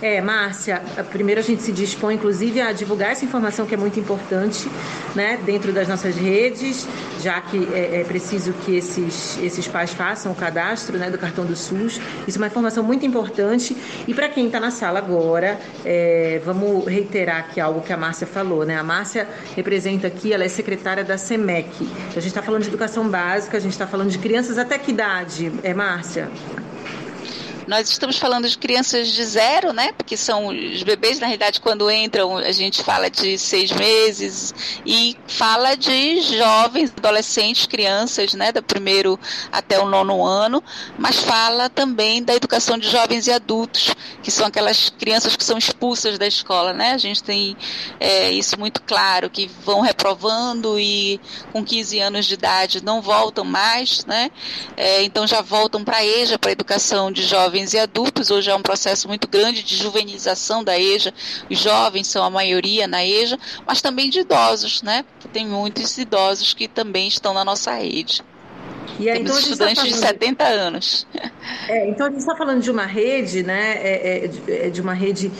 É, Márcia, primeiro a gente se dispõe, inclusive, a divulgar essa informação que é muito importante, né, dentro das nossas redes, já que é, é preciso que esses, esses pais façam o cadastro, né, do cartão do SUS. Isso é uma informação muito importante. E para quem está na sala agora, é, vamos reiterar aqui algo que a Márcia falou, né? A Márcia representa aqui, ela é secretária da SEMEC. A gente está falando de educação básica, a gente está falando de crianças até que idade, é Márcia? Nós estamos falando de crianças de zero, né? Porque são os bebês, na realidade, quando entram, a gente fala de seis meses e fala de jovens, adolescentes, crianças, né? Do primeiro até o nono ano, mas fala também da educação de jovens e adultos, que são aquelas crianças que são expulsas da escola, né? A gente tem é, isso muito claro, que vão reprovando e com 15 anos de idade não voltam mais, né? É, então já voltam para a EJA, para a educação de jovens jovens e adultos. Hoje é um processo muito grande de juvenilização da EJA. Os jovens são a maioria na EJA, mas também de idosos, né? Tem muitos idosos que também estão na nossa rede. E aí, Temos então, tá estudantes tá falando... de 70 anos. É, então a gente está falando de uma rede, né? É, é, é de uma rede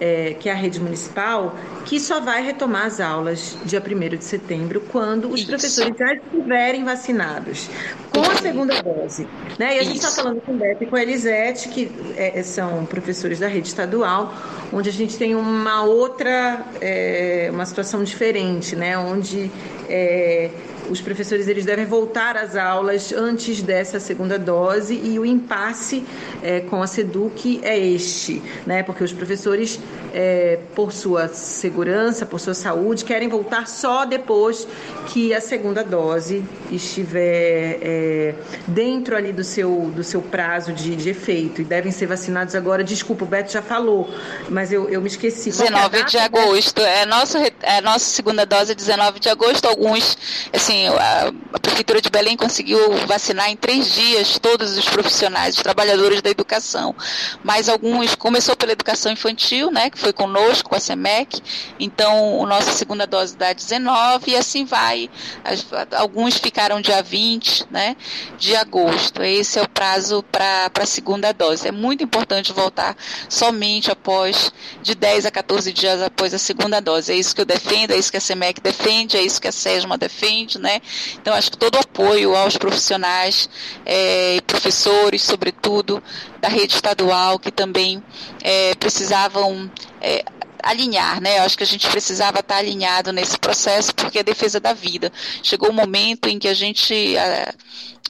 é, que é a rede municipal, que só vai retomar as aulas dia 1 de setembro, quando os Isso. professores já estiverem vacinados com a segunda dose. Né? E a gente está falando com o Beto e com a Elisete, que é, são professores da rede estadual, onde a gente tem uma outra, é, uma situação diferente, né? onde é, os professores eles devem voltar às aulas antes dessa segunda dose e o impasse é, com a SEDUC é este, né? Porque os professores, é, por sua segurança, por sua saúde, querem voltar só depois que a segunda dose estiver é, dentro ali do seu, do seu prazo de, de, efeito e devem ser vacinados agora. Desculpa, o Beto já falou, mas eu, eu me esqueci. 19 é de agosto. É nossa, é nossa segunda dose 19 de agosto. Alguns, assim, a, a, Prefeitura de Belém conseguiu vacinar em três dias todos os profissionais, os trabalhadores da educação. Mas alguns, começou pela educação infantil, né, que foi conosco, com a SEMEC, então a nossa segunda dose dá 19 e assim vai. As, alguns ficaram dia 20 né, de agosto. Esse é o prazo para a segunda dose. É muito importante voltar somente após, de 10 a 14 dias após a segunda dose. É isso que eu defendo, é isso que a SEMEC defende, é isso que a SESMA defende, né? Né? Então, acho que todo o apoio aos profissionais é, e professores, sobretudo, da rede estadual, que também é, precisavam é, alinhar, né? Eu acho que a gente precisava estar alinhado nesse processo, porque é a defesa da vida. Chegou um momento em que a gente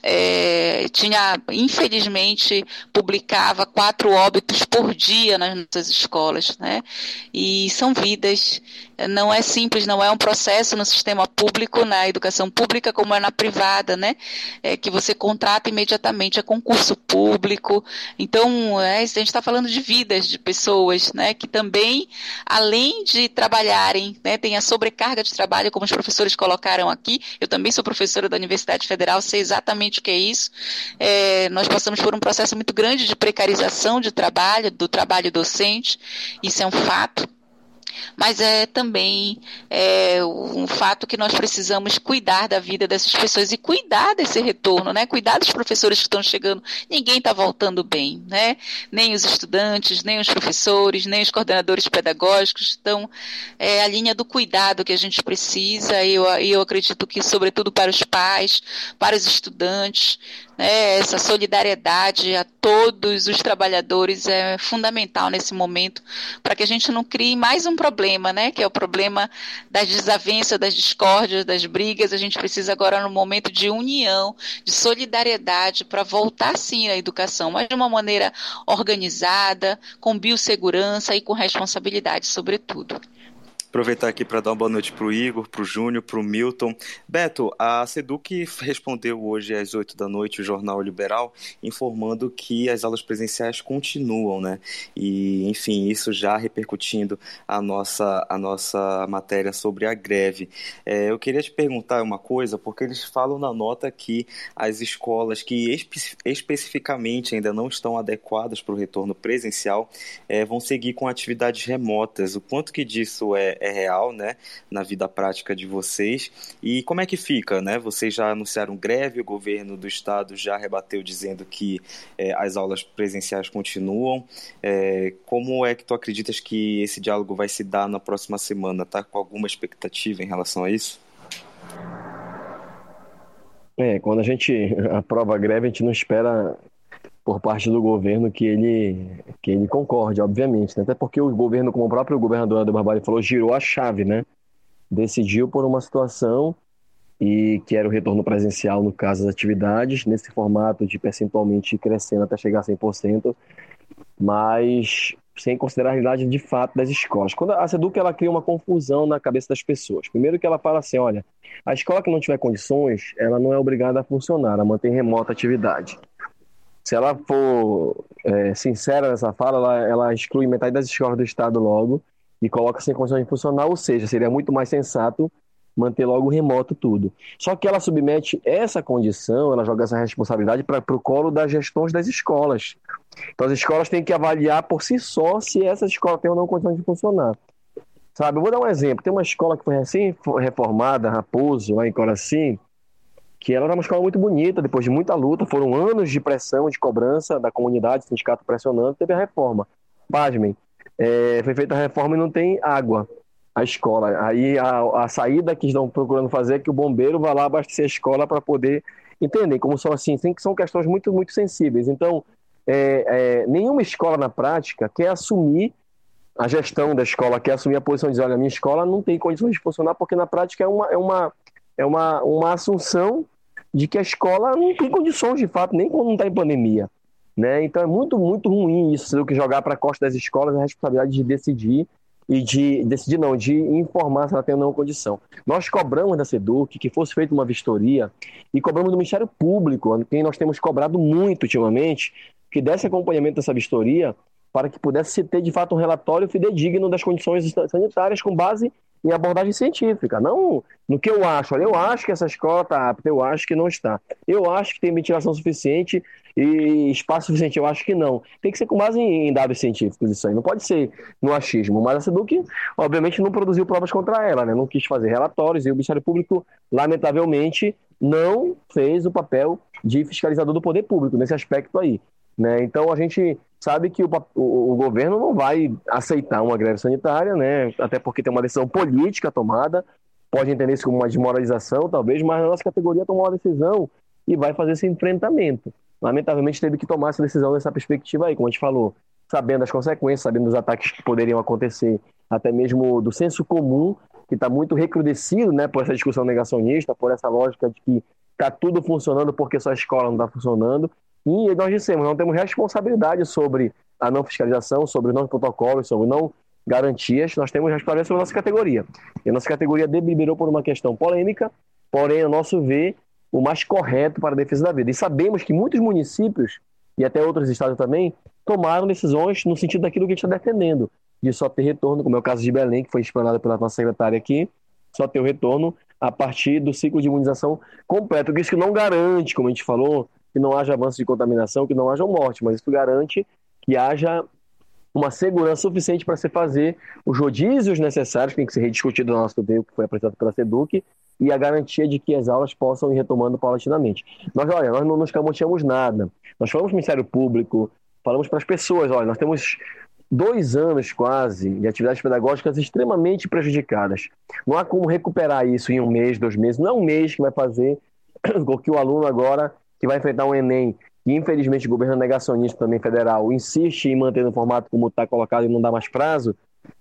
é, tinha, infelizmente, publicava quatro óbitos por dia nas nossas escolas, né? E são vidas, não é simples, não é um processo no sistema público, na educação pública, como é na privada, né? É, que você contrata imediatamente, é concurso público. Então, é, a gente está falando de vidas de pessoas, né? Que também, além de trabalharem, né? Tem a sobrecarga de trabalho, como os professores colocaram aqui. Eu também sou professora da Universidade Federal, sei exatamente o que é isso. É, nós passamos por um processo muito grande de precarização de trabalho, do trabalho docente, isso é um fato mas é também é, um fato que nós precisamos cuidar da vida dessas pessoas e cuidar desse retorno, né? Cuidar dos professores que estão chegando. Ninguém está voltando bem, né? Nem os estudantes, nem os professores, nem os coordenadores pedagógicos. Então, é a linha do cuidado que a gente precisa e eu, eu acredito que, sobretudo para os pais, para os estudantes, né, essa solidariedade a todos os trabalhadores é fundamental nesse momento para que a gente não crie mais um problema, né, que é o problema das desavenças, das discórdias, das brigas. A gente precisa agora, no momento de união, de solidariedade, para voltar sim à educação, mas de uma maneira organizada, com biossegurança e com responsabilidade, sobretudo. Aproveitar aqui para dar uma boa noite para o Igor, para o Júnior, para o Milton. Beto, a Seduc respondeu hoje às 8 da noite o Jornal Liberal, informando que as aulas presenciais continuam, né? E, enfim, isso já repercutindo a nossa, a nossa matéria sobre a greve. É, eu queria te perguntar uma coisa, porque eles falam na nota que as escolas que espe especificamente ainda não estão adequadas para o retorno presencial é, vão seguir com atividades remotas. O quanto que disso é é real, né, na vida prática de vocês. E como é que fica, né? Vocês já anunciaram greve, o governo do estado já rebateu dizendo que é, as aulas presenciais continuam. É, como é que tu acreditas que esse diálogo vai se dar na próxima semana? Tá com alguma expectativa em relação a isso? É, quando a gente aprova a greve, a gente não espera por parte do governo que ele, que ele concorde, obviamente. Né? Até porque o governo, como o próprio governador do Barbalho falou, girou a chave, né? Decidiu por uma situação e que era o retorno presencial no caso das atividades, nesse formato de percentualmente crescendo até chegar a 100%, mas sem considerar a realidade de fato das escolas. Quando a SEDUC ela cria uma confusão na cabeça das pessoas. Primeiro que ela fala assim, olha, a escola que não tiver condições, ela não é obrigada a funcionar, a manter remota atividade. Se ela for é, sincera nessa fala, ela, ela exclui metade das escolas do estado logo e coloca sem condições de funcionar, ou seja, seria muito mais sensato manter logo remoto tudo. Só que ela submete essa condição, ela joga essa responsabilidade para o colo das gestões das escolas. Então as escolas têm que avaliar por si só se essa escola tem ou não condições de funcionar. Sabe, eu vou dar um exemplo. Tem uma escola que foi recém-reformada, Raposo, lá em Coraci, que ela era uma escola muito bonita, depois de muita luta, foram anos de pressão, de cobrança da comunidade, sindicato pressionando, teve a reforma. Pasmem, é, foi feita a reforma e não tem água a escola. Aí a, a saída que estão procurando fazer é que o bombeiro vá lá abastecer a escola para poder entender como são assim, são questões muito, muito sensíveis. Então, é, é, nenhuma escola na prática quer assumir a gestão da escola, quer assumir a posição de dizer, olha, minha escola não tem condições de funcionar, porque na prática é uma, é uma, é uma, uma assunção de que a escola não tem condições de fato, nem quando não está em pandemia. Né? Então é muito, muito ruim isso, do que jogar para a costa das escolas a responsabilidade de decidir e de decidir não, de informar se ela tem ou não condição. Nós cobramos da SEDUC que fosse feita uma vistoria e cobramos do Ministério Público, quem nós temos cobrado muito ultimamente, que desse acompanhamento dessa vistoria para que pudesse ter de fato um relatório fidedigno das condições sanitárias com base em abordagem científica, não no que eu acho. Olha, eu acho que essa escola está apta, eu acho que não está. Eu acho que tem ventilação suficiente e espaço suficiente, eu acho que não. Tem que ser com base em dados científicos isso aí, não pode ser no achismo. Mas a SEDUC, obviamente, não produziu provas contra ela, né? não quis fazer relatórios e o Ministério Público, lamentavelmente, não fez o papel de fiscalizador do poder público nesse aspecto aí. Né? Então a gente sabe que o, o, o, governo não vai aceitar uma greve sanitária, né? até porque tem uma decisão política tomada, pode entender isso como uma desmoralização, talvez, mas a nossa categoria tomou uma decisão e vai fazer esse enfrentamento. Lamentavelmente teve que tomar essa decisão nessa perspectiva aí, como a gente falou, sabendo as consequências, sabendo dos ataques que poderiam acontecer, até mesmo do senso comum, que está muito recrudescido né, por essa discussão negacionista, por essa lógica de que está tudo funcionando porque só a escola não está funcionando. E nós dissemos, não temos responsabilidade sobre a não fiscalização, sobre não protocolos, sobre não garantias, nós temos responsabilidade sobre a nossa categoria. E a nossa categoria deliberou por uma questão polêmica, porém, a nosso ver, o mais correto para a defesa da vida. E sabemos que muitos municípios, e até outros estados também, tomaram decisões no sentido daquilo que a gente está defendendo, de só ter retorno, como é o caso de Belém, que foi explanado pela nossa secretária aqui, só ter o retorno a partir do ciclo de imunização completo. Isso que não garante, como a gente falou, que não haja avanço de contaminação, que não haja morte, mas isso garante que haja uma segurança suficiente para se fazer os rodízios necessários, que tem que ser rediscutido no nosso tempo, que foi apresentado pela SEDUC, e a garantia de que as aulas possam ir retomando paulatinamente. Nós, olha, nós não nos camoteamos nada. Nós falamos para o Ministério Público, falamos para as pessoas, olha, nós temos dois anos quase de atividades pedagógicas extremamente prejudicadas. Não há como recuperar isso em um mês, dois meses. Não é um mês que vai fazer com que o aluno agora que vai enfrentar um Enem, e infelizmente o governo negacionista também federal insiste em manter no formato como está colocado e não dá mais prazo,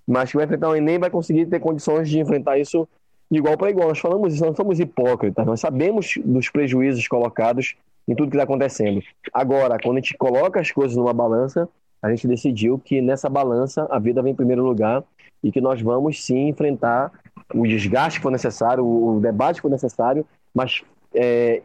mas que vai enfrentar um Enem vai conseguir ter condições de enfrentar isso de igual para igual. Nós falamos isso, não somos hipócritas, nós sabemos dos prejuízos colocados em tudo que está acontecendo. Agora, quando a gente coloca as coisas numa balança, a gente decidiu que nessa balança a vida vem em primeiro lugar e que nós vamos sim enfrentar o desgaste que for necessário, o debate que for necessário, mas é,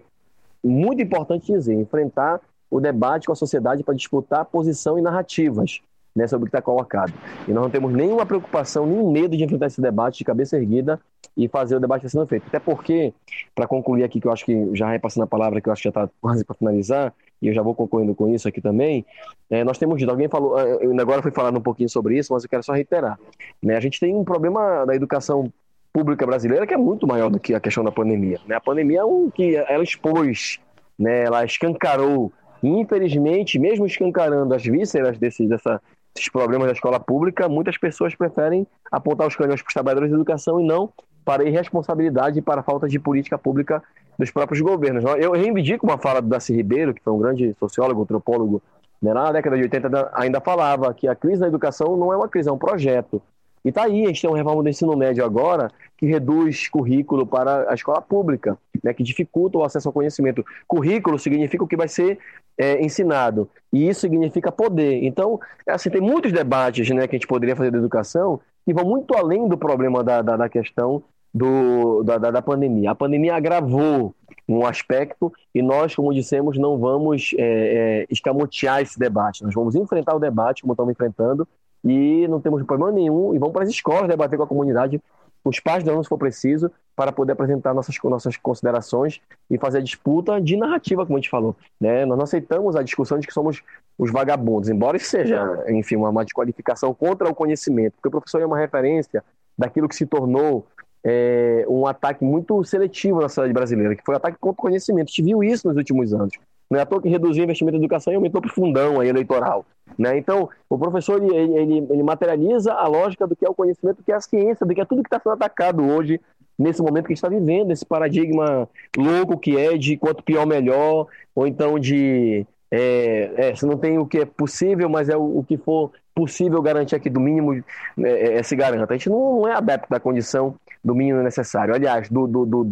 muito importante dizer, enfrentar o debate com a sociedade para disputar posição e narrativas né, sobre o que está colocado. E nós não temos nenhuma preocupação, nenhum medo de enfrentar esse debate de cabeça erguida e fazer o debate sendo feito. Até porque, para concluir aqui, que eu acho que já repassando a palavra, que eu acho que já está quase para finalizar, e eu já vou concluindo com isso aqui também, é, nós temos dito, alguém falou, é, agora fui falando um pouquinho sobre isso, mas eu quero só reiterar. Né? A gente tem um problema da educação pública brasileira que é muito maior do que a questão da pandemia. Né? A pandemia é um que ela expôs, né? ela escancarou, e infelizmente, mesmo escancarando as vísceras desse, dessa, desses problemas da escola pública, muitas pessoas preferem apontar os canhões para os trabalhadores de educação e não para a irresponsabilidade e para a falta de política pública dos próprios governos. Eu reivindico uma fala do Darcy Ribeiro, que foi um grande sociólogo, antropólogo, né, na década de 80 ainda falava que a crise da educação não é uma crise, é um projeto. E está aí, a gente tem uma reforma do ensino médio agora que reduz currículo para a escola pública, né, que dificulta o acesso ao conhecimento. Currículo significa o que vai ser é, ensinado, e isso significa poder. Então, assim, tem muitos debates né, que a gente poderia fazer da educação que vão muito além do problema da, da, da questão do, da, da, pandemia. A pandemia agravou um aspecto e nós, como dissemos, não vamos é, é, escamotear esse debate. Nós vamos enfrentar o debate, como estamos enfrentando, e não temos problema nenhum, e vamos para as escolas debater com a comunidade, com os pais de alunos, se for preciso, para poder apresentar nossas, nossas considerações e fazer a disputa de narrativa, como a gente falou. Né? Nós não aceitamos a discussão de que somos os vagabundos, embora isso seja, enfim, uma, uma desqualificação contra o conhecimento, porque o professor é uma referência daquilo que se tornou é, um ataque muito seletivo na sociedade brasileira, que foi o ataque contra o conhecimento. A gente viu isso nos últimos anos. Não é à toa que reduziu o investimento em educação e aumentou para o fundão aí, eleitoral. Né? Então, o professor ele, ele, ele, materializa a lógica do que é o conhecimento, do que é a ciência, do que é tudo que está sendo atacado hoje, nesse momento que a gente está vivendo, esse paradigma louco que é de quanto pior, melhor, ou então de é, é, se não tem o que é possível, mas é o, o que for possível garantir aqui do mínimo é, é, se garanta. A gente não, não, é adepto da condição do mínimo necessário. Aliás, do, do, do,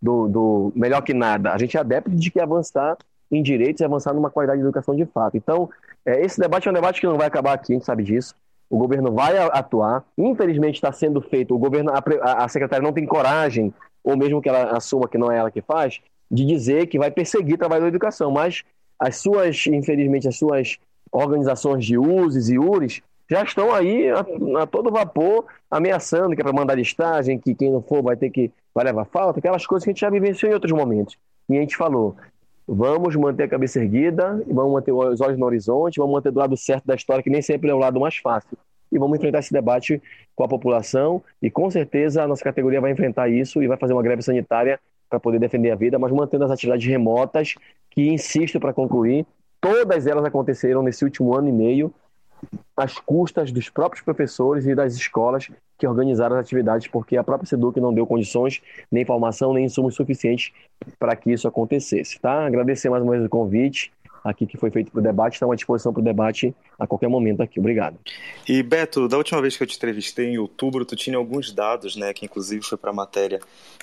do, do melhor que nada. A gente é adepto de que avançar em direitos e avançar numa qualidade de educação de fato. Então, é, esse debate é um debate que não vai acabar aqui, a gente sabe disso. O governo vai atuar. Infelizmente está sendo feito. O governo, a, a secretária não tem coragem, ou mesmo que ela assuma que não é ela que faz, de dizer que vai perseguir trabalho da educação. Mas as suas, infelizmente, as suas organizações de USES e URIs já estão aí a, a todo vapor ameaçando que é para mandar listagem, que quem não for vai ter que vai levar falta, aquelas coisas que a gente já vivenciou em outros momentos. E a gente falou, vamos manter a cabeça erguida, vamos manter os olhos no horizonte, vamos manter do lado certo da história, que nem sempre é o lado mais fácil. E vamos enfrentar esse debate com a população e com certeza a nossa categoria vai enfrentar isso e vai fazer uma greve sanitária para poder defender a vida, mas mantendo as atividades remotas, que insisto para concluir, todas elas aconteceram nesse último ano e meio, às custas dos próprios professores e das escolas que organizaram as atividades, porque a própria SEDUC não deu condições, nem informação, nem insumos suficientes para que isso acontecesse. Tá? Agradecer mais uma vez o convite aqui que foi feito para o debate, estamos à disposição para o debate a qualquer momento aqui. Obrigado. E Beto, da última vez que eu te entrevistei em outubro, tu tinha alguns dados, né, que inclusive foi para a matéria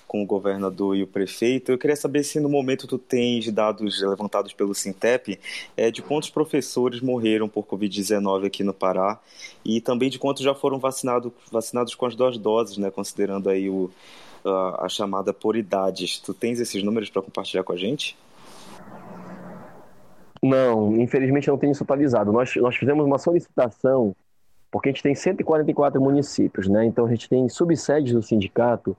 com o governador e o prefeito. Eu queria saber se no momento tu tens dados levantados pelo Sintep é, de quantos professores morreram por Covid-19 aqui no Pará e também de quantos já foram vacinado, vacinados com as duas doses, né, considerando aí o, a, a chamada por idades. Tu tens esses números para compartilhar com a gente? Não, infelizmente não tem isso atualizado. Nós, nós fizemos uma solicitação, porque a gente tem 144 municípios, né? Então a gente tem subsedes do sindicato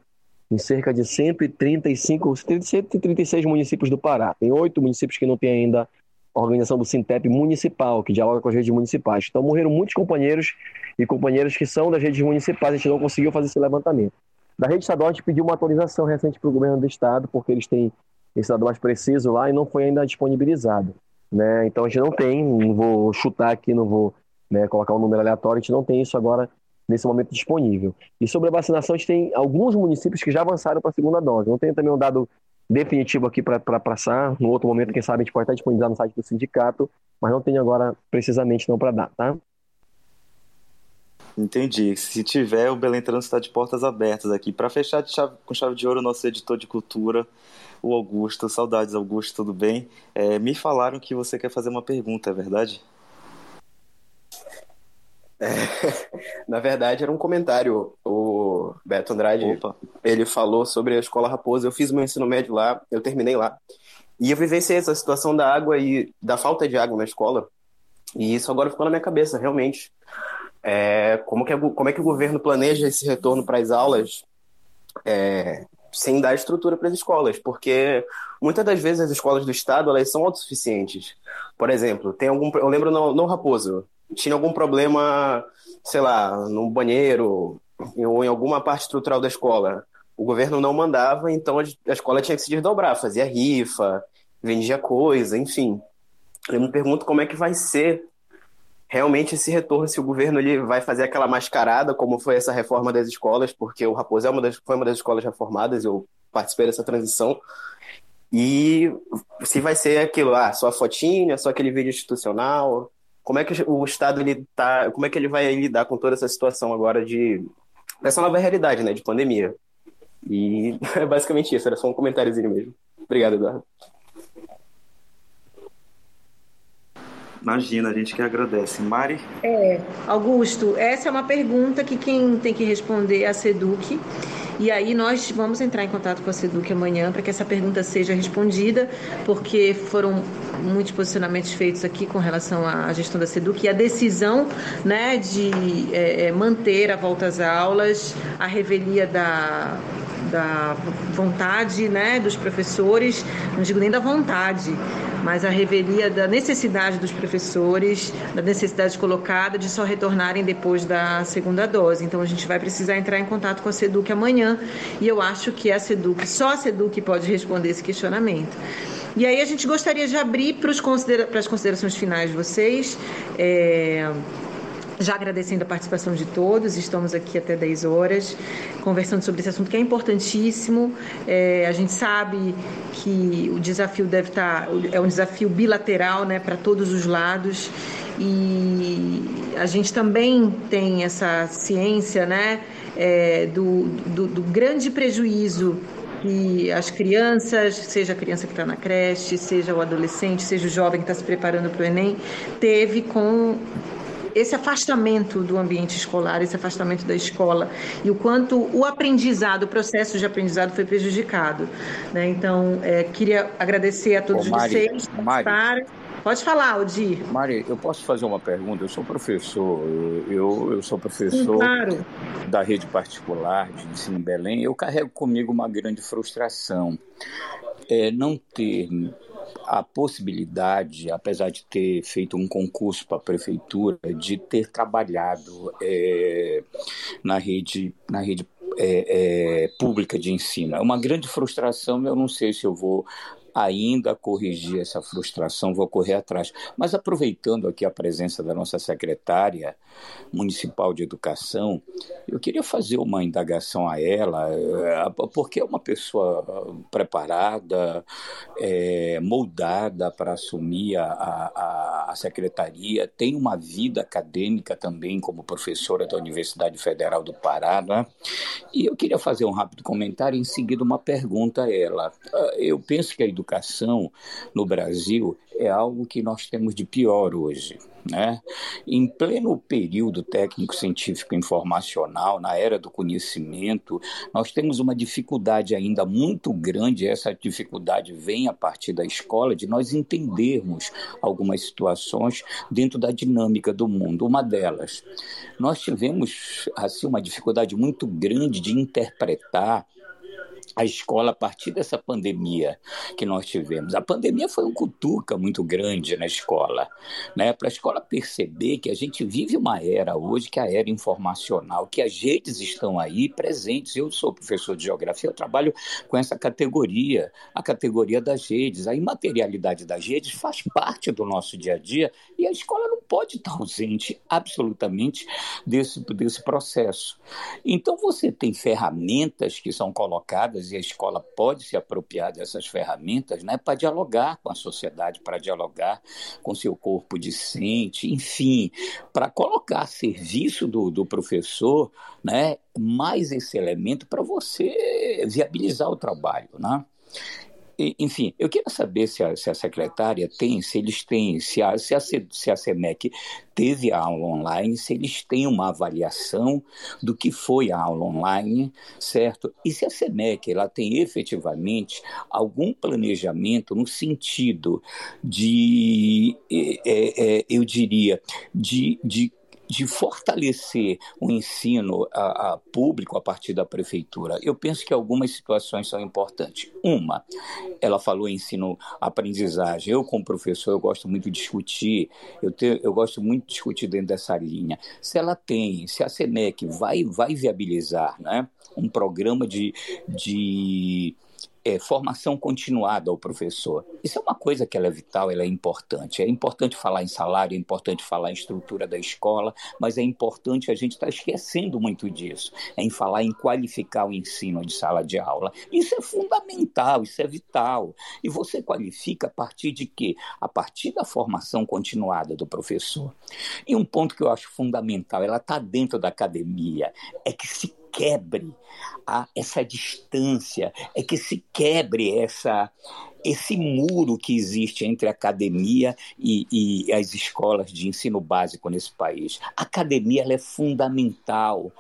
em cerca de 135, 136 municípios do Pará. Tem oito municípios que não têm ainda a organização do Sintep municipal, que dialoga com as redes municipais. Então morreram muitos companheiros e companheiras que são das redes municipais, a gente não conseguiu fazer esse levantamento. Da rede estadual, a gente pediu uma atualização recente para o governo do estado, porque eles têm esse dado mais preciso lá e não foi ainda disponibilizado. Né? Então a gente não tem, não vou chutar aqui, não vou né, colocar um número aleatório, a gente não tem isso agora nesse momento disponível. E sobre a vacinação, a gente tem alguns municípios que já avançaram para a segunda dose. Não tem também um dado definitivo aqui para passar. No outro momento, quem sabe, a gente pode estar disponibilizado no site do sindicato, mas não tem agora precisamente não para dar, tá? Entendi. Se tiver, o Belém Trânsito está de portas abertas aqui. Para fechar chave, com chave de ouro, nosso editor de cultura, o Augusto. Saudades, Augusto, tudo bem? É, me falaram que você quer fazer uma pergunta, é verdade? É, na verdade, era um comentário. O Beto Andrade, Opa. ele falou sobre a Escola Raposa. Eu fiz meu ensino médio lá, eu terminei lá. E eu vivenciei essa situação da água e da falta de água na escola. E isso agora ficou na minha cabeça, realmente. É, como, que é, como é que o governo planeja esse retorno para as aulas? É, sem dar estrutura para as escolas, porque muitas das vezes as escolas do estado elas são autossuficientes. Por exemplo, tem algum, eu lembro no, no Raposo, tinha algum problema, sei lá, no banheiro ou em alguma parte estrutural da escola. O governo não mandava, então a escola tinha que se desdobrar, fazia rifa, vendia coisa, enfim. Eu me pergunto como é que vai ser realmente esse retorno, se o governo ele vai fazer aquela mascarada, como foi essa reforma das escolas, porque o Raposo é uma das, foi uma das escolas reformadas, eu participei dessa transição, e se vai ser aquilo, ah, só a fotinha, só aquele vídeo institucional, como é que o Estado ele tá, como é que ele vai lidar com toda essa situação agora de essa nova realidade, né, de pandemia? E é basicamente isso, era só um comentáriozinho mesmo. Obrigado, Eduardo. Imagina, a gente que agradece. Mari? É, Augusto, essa é uma pergunta que quem tem que responder é a SEDUC. E aí nós vamos entrar em contato com a SEDUC amanhã para que essa pergunta seja respondida, porque foram muitos posicionamentos feitos aqui com relação à gestão da SEDUC e a decisão né, de é, é manter a volta às aulas, a revelia da da vontade né, dos professores, não digo nem da vontade, mas a revelia da necessidade dos professores, da necessidade colocada de só retornarem depois da segunda dose. Então a gente vai precisar entrar em contato com a SEDUC amanhã e eu acho que a SEDUC, só a SEDUC pode responder esse questionamento. E aí a gente gostaria de abrir para, considera para as considerações finais de vocês. É já agradecendo a participação de todos, estamos aqui até 10 horas conversando sobre esse assunto que é importantíssimo. É, a gente sabe que o desafio deve estar, é um desafio bilateral né, para todos os lados e a gente também tem essa ciência né, é, do, do, do grande prejuízo que as crianças, seja a criança que está na creche, seja o adolescente, seja o jovem que está se preparando para o Enem, teve com esse afastamento do ambiente escolar, esse afastamento da escola e o quanto o aprendizado, o processo de aprendizado foi prejudicado. Né? Então, é, queria agradecer a todos Ô, Mari, vocês. Mari. Pode falar, Odir. Mari, eu posso fazer uma pergunta? Eu sou professor, eu, eu sou professor Sim, claro. da rede particular de ensino em Belém. Eu carrego comigo uma grande frustração. É não ter a possibilidade, apesar de ter feito um concurso para a prefeitura, de ter trabalhado é, na rede, na rede é, é, pública de ensino. É uma grande frustração, eu não sei se eu vou ainda corrigir essa frustração, vou correr atrás. Mas aproveitando aqui a presença da nossa secretária municipal de educação, eu queria fazer uma indagação a ela, eh, porque é uma pessoa preparada, é, moldada para assumir a, a, a secretaria, tem uma vida acadêmica também como professora da Universidade Federal do Pará, né? E eu queria fazer um rápido comentário e em seguida uma pergunta a ela. Ah, eu penso que a educação no Brasil é algo que nós temos de pior hoje. Né? Em pleno período técnico-científico informacional, na era do conhecimento, nós temos uma dificuldade ainda muito grande, essa dificuldade vem a partir da escola, de nós entendermos algumas situações dentro da dinâmica do mundo. Uma delas, nós tivemos assim, uma dificuldade muito grande de interpretar a escola a partir dessa pandemia que nós tivemos. A pandemia foi um cutuca muito grande na escola, né? Para a escola perceber que a gente vive uma era hoje que é a era informacional, que as redes estão aí presentes. Eu sou professor de geografia, eu trabalho com essa categoria, a categoria das redes. A imaterialidade das redes faz parte do nosso dia a dia e a escola não pode estar ausente absolutamente desse, desse processo. Então você tem ferramentas que são colocadas e a escola pode se apropriar dessas ferramentas né, para dialogar com a sociedade, para dialogar com seu corpo discente, enfim, para colocar a serviço do, do professor né, mais esse elemento para você viabilizar o trabalho. Né? Enfim, eu queria saber se a, se a, secretária tem, se eles têm, se a, se a, se a SEMEC teve a aula online, se eles têm uma avaliação do que foi a aula online, certo? E se a SEMEC ela tem efetivamente algum planejamento no sentido de, é, é, eu diria, de, de de fortalecer o ensino a, a público a partir da prefeitura, eu penso que algumas situações são importantes. Uma, ela falou em ensino-aprendizagem. Eu, como professor, eu gosto muito de discutir, eu, eu gosto muito de discutir dentro dessa linha. Se ela tem, se a SENEC vai, vai viabilizar né, um programa de, de é, formação continuada ao professor. Isso é uma coisa que é vital, ela é importante. É importante falar em salário, é importante falar em estrutura da escola, mas é importante a gente estar tá esquecendo muito disso, é em falar em qualificar o ensino de sala de aula. Isso é fundamental, isso é vital. E você qualifica a partir de quê? A partir da formação continuada do professor. E um ponto que eu acho fundamental, ela está dentro da academia, é que se quebre a, essa distância, é que se quebre essa, esse muro que existe entre a academia e, e, as escolas de ensino básico nesse país. A academia é fundamental.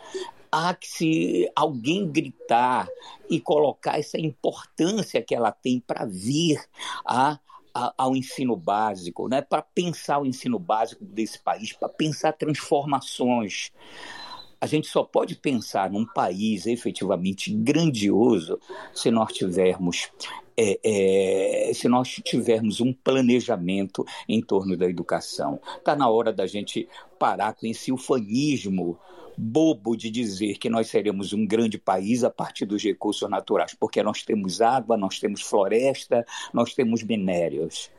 Há que se alguém gritar e colocar essa importância que ela tem para vir a ao ensino básico, né? para pensar o ensino básico desse país, para pensar transformações a gente só pode pensar num país efetivamente grandioso se nós tivermos é, é, se nós tivermos um planejamento em torno da educação. Está na hora da gente parar com esse ufanismo bobo de dizer que nós seremos um grande país a partir dos recursos naturais, porque nós temos água, nós temos floresta, nós temos minérios.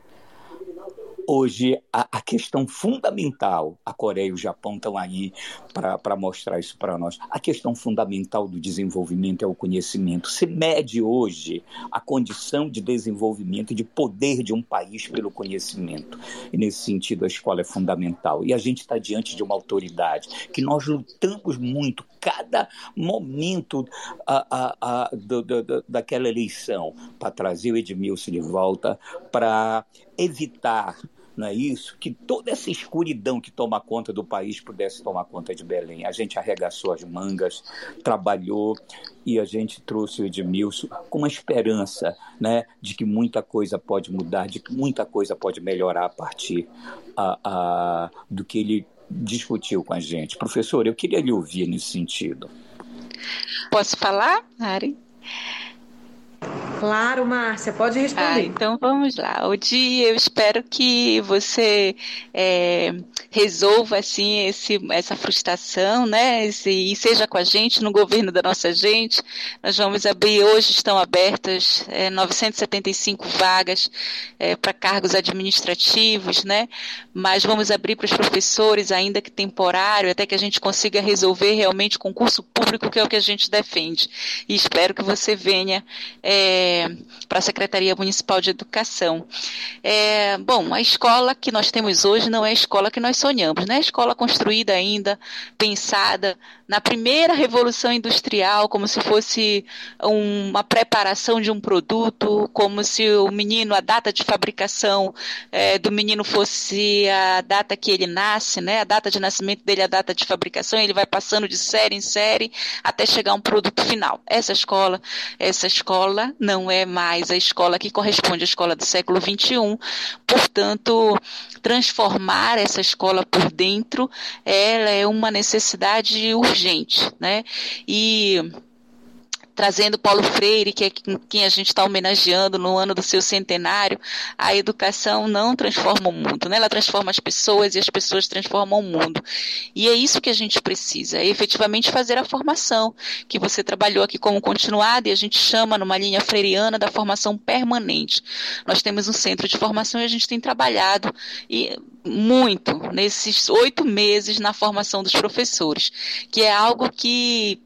Hoje, a, a, questão fundamental, a Coreia e o Japão estão aí para mostrar isso para nós. A questão fundamental do desenvolvimento é o conhecimento. Se mede hoje a condição de desenvolvimento e de poder de um país pelo conhecimento. E nesse sentido, a escola é fundamental. E a gente está diante de uma autoridade que nós lutamos muito, cada momento a, a, do, do, daquela eleição, para trazer o Edmilson de volta, para evitar não é isso? Que toda essa escuridão que toma conta do país pudesse tomar conta de Belém. A gente arregaçou as mangas, trabalhou e a gente trouxe o Edmilson com uma esperança né, de que muita coisa pode mudar, de que muita coisa pode melhorar a partir a, a, do que ele discutiu com a gente. Professor, eu queria lhe ouvir nesse sentido. Posso falar, Ari? Claro, Márcia, pode responder. Ah, então vamos lá. O dia eu espero que você é, resolva assim esse, essa frustração, né? Esse, e seja com a gente no governo da nossa gente. Nós vamos abrir hoje estão abertas é, 975 vagas é, para cargos administrativos, né? Mas vamos abrir para os professores ainda que temporário, até que a gente consiga resolver realmente concurso público que é o que a gente defende. E espero que você venha é, para a Secretaria Municipal de Educação. É, bom, a escola que nós temos hoje não é a escola que nós sonhamos, né? Escola construída ainda, pensada na primeira revolução industrial, como se fosse um, uma preparação de um produto, como se o menino, a data de fabricação é, do menino fosse a data que ele nasce, né? A data de nascimento dele, a data de fabricação, ele vai passando de série em série até chegar a um produto final. Essa escola, essa escola não é mais a escola que corresponde à escola do século XXI. Portanto, transformar essa escola por dentro, ela é uma necessidade urgente, né? E trazendo Paulo Freire, que é quem a gente está homenageando no ano do seu centenário, a educação não transforma o mundo, né? ela transforma as pessoas e as pessoas transformam o mundo. E é isso que a gente precisa, é efetivamente fazer a formação, que você trabalhou aqui como continuada e a gente chama numa linha freiriana da formação permanente. Nós temos um centro de formação e a gente tem trabalhado e muito nesses oito meses na formação dos professores, que é algo que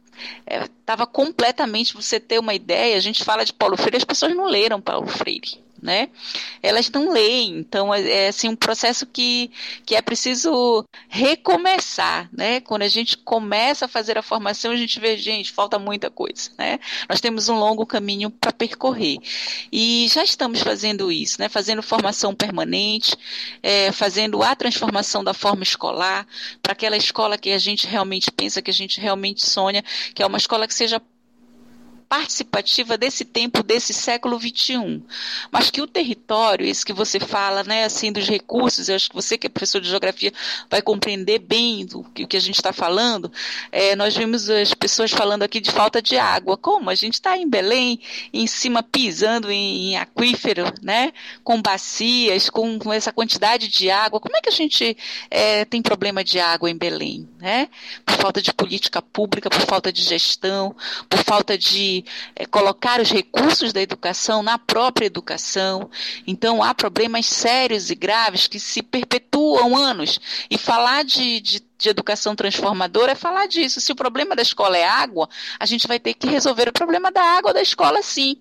estava é, completamente, você ter uma ideia, a gente fala de Paulo Freire, as pessoas não leram Paulo Freire né? Elas não leem, então é, é assim um processo que, que é preciso recomeçar, né? Quando a gente começa a fazer a formação, a gente vê, gente, falta muita coisa, né? Nós temos um longo caminho para percorrer e já estamos fazendo isso, né? Fazendo formação permanente, é, fazendo a transformação da forma escolar para aquela escola que a gente realmente pensa, que a gente realmente sonha, que é uma escola que seja participativa desse tempo, desse século XXI. Mas que o território, esse que você fala, né, assim, dos recursos, eu acho que você que é professor de geografia vai compreender bem do que, o que a gente está falando. É, nós vimos as pessoas falando aqui de falta de água. Como? A gente está em Belém, em cima pisando em, em aquífero, né, com bacias, com, com, essa quantidade de água. Como é que a gente é, tem problema de água em Belém, né? Por falta de política pública, por falta de gestão, por falta de é, colocar os recursos da educação na própria educação. Então, há problemas sérios e graves que se perpetuam anos. E falar de, de de educação transformadora é falar disso. Se o problema da escola é água, a gente vai ter que resolver o problema da água da escola sim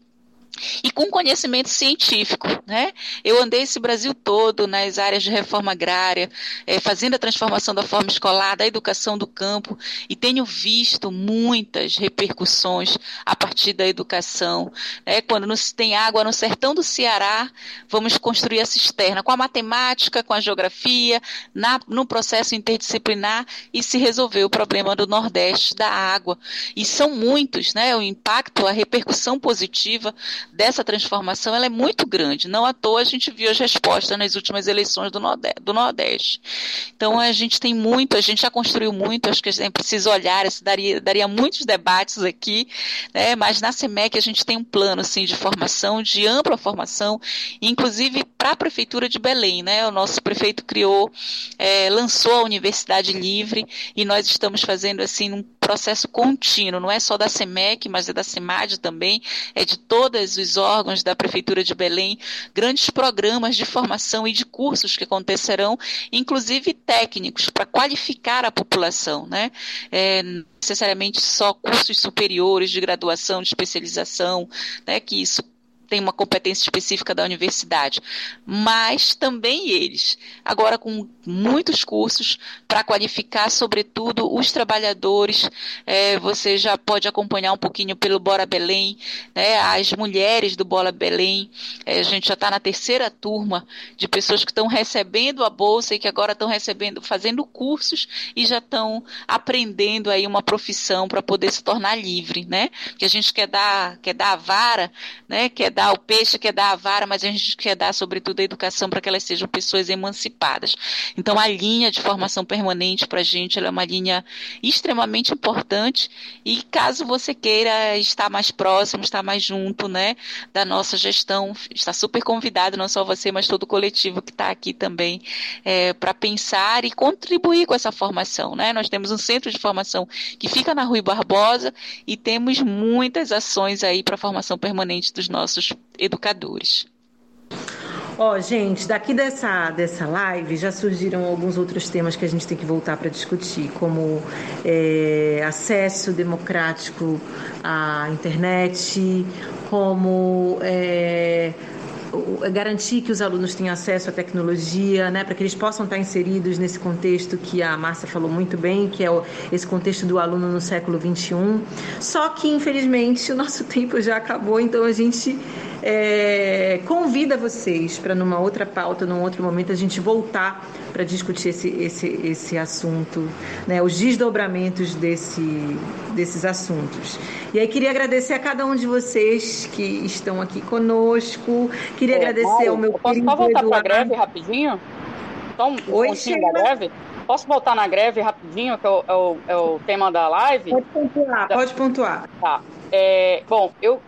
e com conhecimento científico. Né? Eu andei esse Brasil todo nas áreas de reforma agrária, é, fazendo a transformação da forma escolar, da educação do campo, e tenho visto muitas repercussões a partir da educação. Né? Quando não se tem água no sertão do Ceará, vamos construir a cisterna com a matemática, com a geografia, na, no processo interdisciplinar, e se resolveu o problema do Nordeste da água. E são muitos, né? o impacto, a repercussão positiva dessa transformação ela é muito grande. Não à toa a gente viu as respostas nas últimas eleições do Nordeste. Então a gente tem muito, a gente já construiu muito, acho que a gente precisa olhar, isso daria, daria muitos debates aqui, né? mas na CEMEC a gente tem um plano assim, de formação, de ampla formação, inclusive para a Prefeitura de Belém. Né? O nosso prefeito criou, é, lançou a Universidade Livre e nós estamos fazendo assim um processo contínuo, não é só da CEMEC, mas é da CEMAD também, é de todos os órgãos da Prefeitura de Belém, grandes programas de formação e de cursos que acontecerão, inclusive técnicos, para qualificar a população, né? É, necessariamente só cursos superiores de graduação, de especialização, né, que isso tem uma competência específica da universidade, mas também eles, agora com muitos cursos para qualificar, sobretudo, os trabalhadores. É, você já pode acompanhar um pouquinho pelo Bora Belém, né, as mulheres do Bora Belém. É, a gente já está na terceira turma de pessoas que estão recebendo a bolsa e que agora estão recebendo, fazendo cursos e já estão aprendendo aí uma profissão para poder se tornar livre, né? Que a gente quer dar, quer dar a vara, né? Quer dar o peixe, quer dar a vara, mas a gente quer dar, sobretudo, a educação para que elas sejam pessoas emancipadas. Então, a linha de formação permanente para a gente é uma linha extremamente importante e caso você queira estar mais próximo, estar mais junto, né, da nossa gestão, está super convidado, não só você, mas todo o coletivo que está aqui também, é, para pensar e contribuir com essa formação, né? Nós temos um centro de formação que fica na Rui Barbosa e temos muitas ações aí para a formação permanente dos nossos educadores. Ó, oh, gente, daqui dessa, dessa live já surgiram alguns outros temas que a gente tem que voltar para discutir, como é, acesso democrático à internet, como é, garantir que os alunos tenham acesso à tecnologia, né, para que eles possam estar inseridos nesse contexto que a Márcia falou muito bem, que é o, esse contexto do aluno no século XXI. Só que, infelizmente, o nosso tempo já acabou, então a gente é, convida vocês para numa outra pauta, num outro momento, a gente voltar para discutir esse, esse, esse assunto, né, os desdobramentos desse, desses assuntos. E aí queria agradecer a cada um de vocês que estão aqui conosco. Queria é, agradecer ao meu Posso só voltar para a greve rapidinho? Só um Oi, pontinho da greve? Posso voltar na greve rapidinho, que é o, é o, é o tema da live? Pode pontuar, pode pontuar. Tá. É, bom, eu,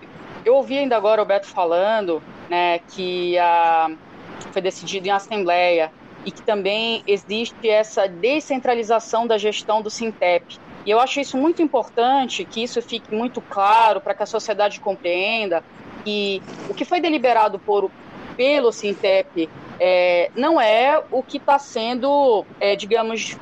eu ouvi ainda agora o Beto falando né, que a, foi decidido em assembleia e que também existe essa descentralização da gestão do Sintep. E eu acho isso muito importante, que isso fique muito claro para que a sociedade compreenda que o que foi deliberado por, pelo Sintep é, não é o que está sendo, é, digamos,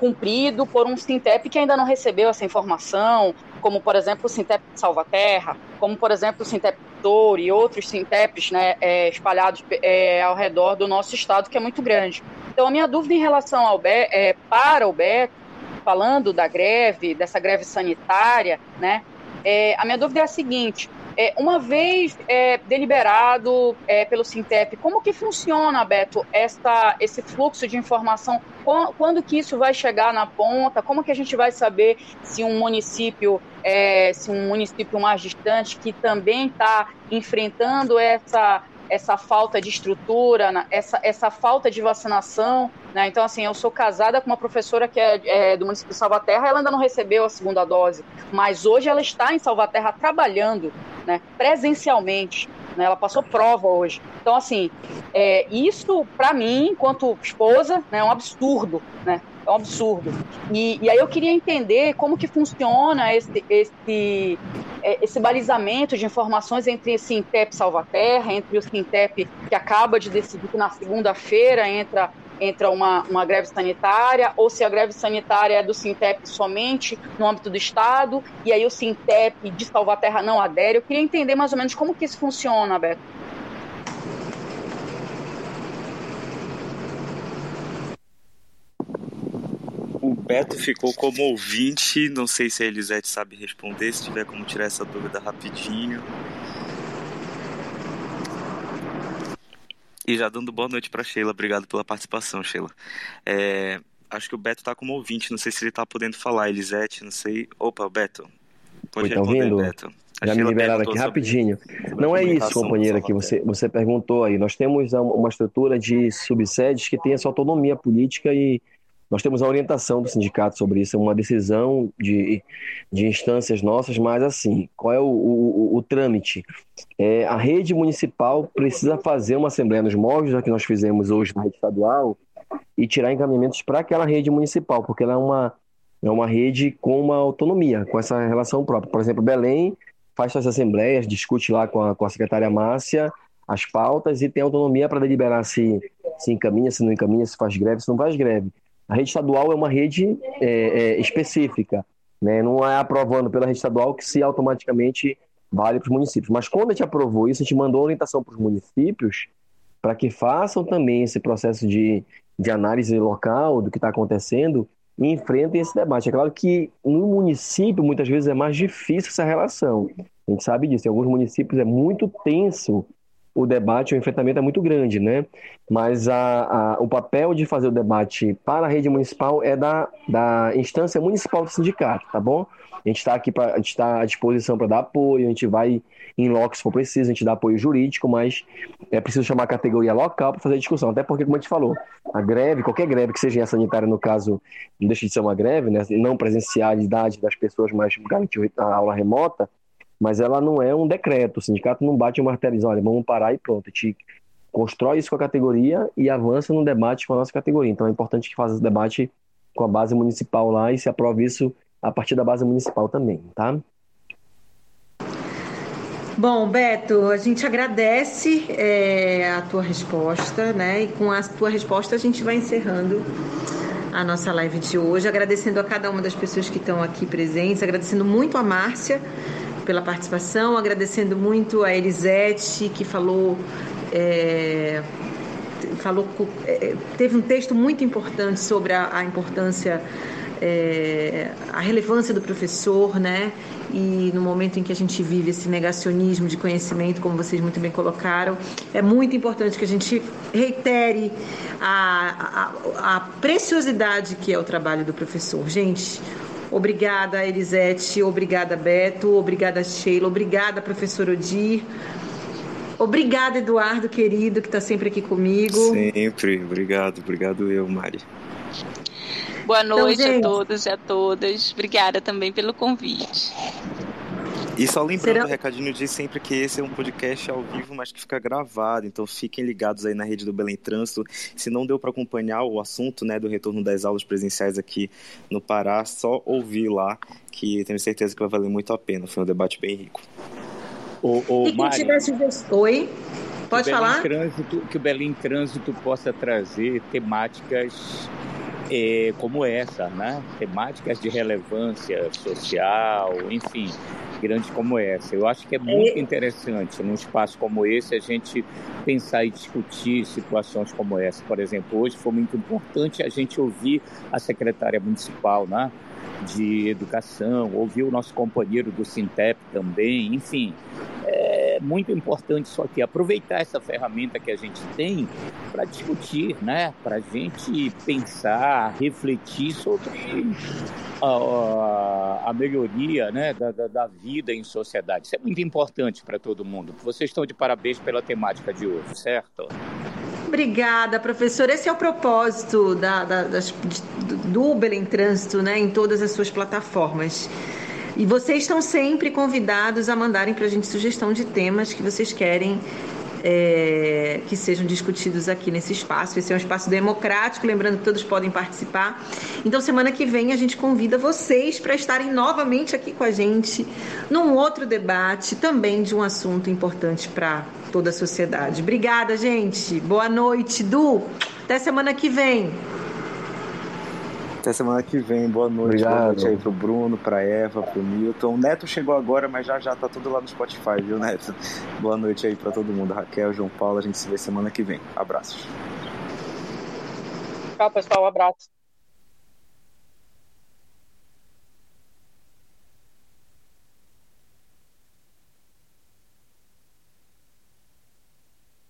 cumprido por um Sintep que ainda não recebeu essa informação, como, por exemplo, o Sintep de Salvaterra, como, por exemplo, o Sintep Douro e outros Sinteps né, é, espalhados é, ao redor do nosso estado, que é muito grande. Então, a minha dúvida em relação ao Be é, para o Beto, falando da greve, dessa greve sanitária, né, é, a minha dúvida é a seguinte: é, uma vez é, deliberado é, pelo Sintep, como que funciona, Beto, esta, esse fluxo de informação? Quando, quando, que isso vai chegar na ponta? Como que a gente vai saber se um município, é, se um município mais distante que também está enfrentando essa essa falta de estrutura, essa, essa falta de vacinação. Né? Então, assim, eu sou casada com uma professora que é, é, do município de Salvaterra, ela ainda não recebeu a segunda dose, mas hoje ela está em Salvaterra trabalhando né, presencialmente. Né? Ela passou prova hoje. Então, assim, é, isso, para mim, enquanto esposa, né, é um absurdo. Né? É um absurdo. E, e aí eu queria entender como que funciona esse, esse, é, esse balizamento de informações entre o Sintep Salvaterra, entre o Sintep que acaba de decidir que na segunda-feira entra entra uma, uma greve sanitária, ou se a greve sanitária é do Sintep somente no âmbito do Estado, e aí o Sintep de Salvaterra não adere. Eu queria entender mais ou menos como que isso funciona, Beto. O Beto ficou como ouvinte, não sei se a Elisete sabe responder, se tiver como tirar essa dúvida rapidinho. E já dando boa noite para Sheila, obrigado pela participação, Sheila. É, acho que o Beto está como ouvinte, não sei se ele está podendo falar, Elisete, não sei. Opa, Beto, pode Oi, tá responder, ouvindo? Beto. A já me liberaram aqui rapidinho. Não é isso, companheira, que você, você perguntou aí. Nós temos uma estrutura de subsedes que tem essa autonomia política e nós temos a orientação do sindicato sobre isso, é uma decisão de, de instâncias nossas, mas assim, qual é o, o, o trâmite? É, a rede municipal precisa fazer uma assembleia nos móveis, já que nós fizemos hoje na rede estadual, e tirar encaminhamentos para aquela rede municipal, porque ela é uma, é uma rede com uma autonomia, com essa relação própria. Por exemplo, Belém faz suas assembleias, discute lá com a, com a secretária Márcia as pautas e tem autonomia para deliberar se, se encaminha, se não encaminha, se faz greve, se não faz greve. A rede estadual é uma rede é, é, específica, né? não é aprovando pela rede estadual que se automaticamente vale para os municípios. Mas quando a gente aprovou isso, a gente mandou orientação para os municípios para que façam também esse processo de, de análise local do que está acontecendo e enfrentem esse debate. É claro que no município, muitas vezes, é mais difícil essa relação. A gente sabe disso. Em alguns municípios é muito tenso o debate, o enfrentamento é muito grande, né? Mas a, a, o papel de fazer o debate para a rede municipal é da, da instância municipal do sindicato, tá bom? A gente está aqui, pra, a gente está à disposição para dar apoio, a gente vai em loco se for preciso, a gente dá apoio jurídico, mas é preciso chamar a categoria local para fazer a discussão, até porque, como a gente falou, a greve, qualquer greve que seja sanitária, no caso, não deixa de ser uma greve, né? Não presencialidade das pessoas, mas garantir a aula remota, mas ela não é um decreto. O sindicato não bate o martelo e olha, vamos parar e pronto. A gente constrói isso com a categoria e avança no debate com a nossa categoria. Então é importante que faça esse debate com a base municipal lá e se aprove isso a partir da base municipal também, tá? Bom, Beto, a gente agradece é, a tua resposta, né? E com a tua resposta a gente vai encerrando a nossa live de hoje, agradecendo a cada uma das pessoas que estão aqui presentes, agradecendo muito a Márcia pela participação, agradecendo muito a Elisete, que falou. É, falou é, teve um texto muito importante sobre a, a importância é, a relevância do professor, né? E no momento em que a gente vive esse negacionismo de conhecimento, como vocês muito bem colocaram, é muito importante que a gente reitere a, a, a preciosidade que é o trabalho do professor. Gente, Obrigada, Elisete. Obrigada, Beto. Obrigada, Sheila. Obrigada, professor Odir. Obrigada, Eduardo, querido, que está sempre aqui comigo. Sempre. Obrigado. Obrigado eu, Mari. Boa então, noite então, a todos e a todas. Obrigada também pelo convite. E só lembrando, Será... o recadinho de sempre que esse é um podcast ao vivo, mas que fica gravado. Então fiquem ligados aí na rede do Belém Trânsito. Se não deu para acompanhar o assunto né, do retorno das aulas presenciais aqui no Pará, só ouvir lá, que tenho certeza que vai valer muito a pena. Foi um debate bem rico. O, o e Mari, tivesse... Oi? Pode que falar? Trânsito, que o Belém Trânsito possa trazer temáticas é, como essa, né? Temáticas de relevância social, enfim, grandes como essa. Eu acho que é muito interessante, num espaço como esse, a gente pensar e discutir situações como essa. Por exemplo, hoje foi muito importante a gente ouvir a secretária municipal, né? de educação, ouvir o nosso companheiro do Sintep também, enfim, é muito importante isso aqui, aproveitar essa ferramenta que a gente tem para discutir, né? para a gente pensar, refletir sobre a, a melhoria né? Da, da, da, vida em sociedade. Isso é muito importante para todo mundo. Vocês estão de parabéns pela temática de hoje, certo? Obrigada, professor. Esse é o propósito da, da, das, do Uber em Trânsito né? em todas as suas plataformas. E vocês estão sempre convidados a mandarem para a gente sugestão de temas que vocês querem é, que sejam discutidos aqui nesse espaço. Esse é um espaço democrático, lembrando que todos podem participar. Então, semana que vem, a gente convida vocês para estarem novamente aqui com a gente num outro debate, também de um assunto importante para toda a sociedade. Obrigada, gente. Boa noite, Du. Até semana que vem. Até semana que vem. Boa noite. Obrigado. Boa noite aí pro Bruno, pra Eva, pro Milton. O Neto chegou agora, mas já já tá tudo lá no Spotify, viu, Neto? Boa noite aí pra todo mundo. Raquel, João Paulo, a gente se vê semana que vem. Abraços. Tchau, pessoal. Um abraço.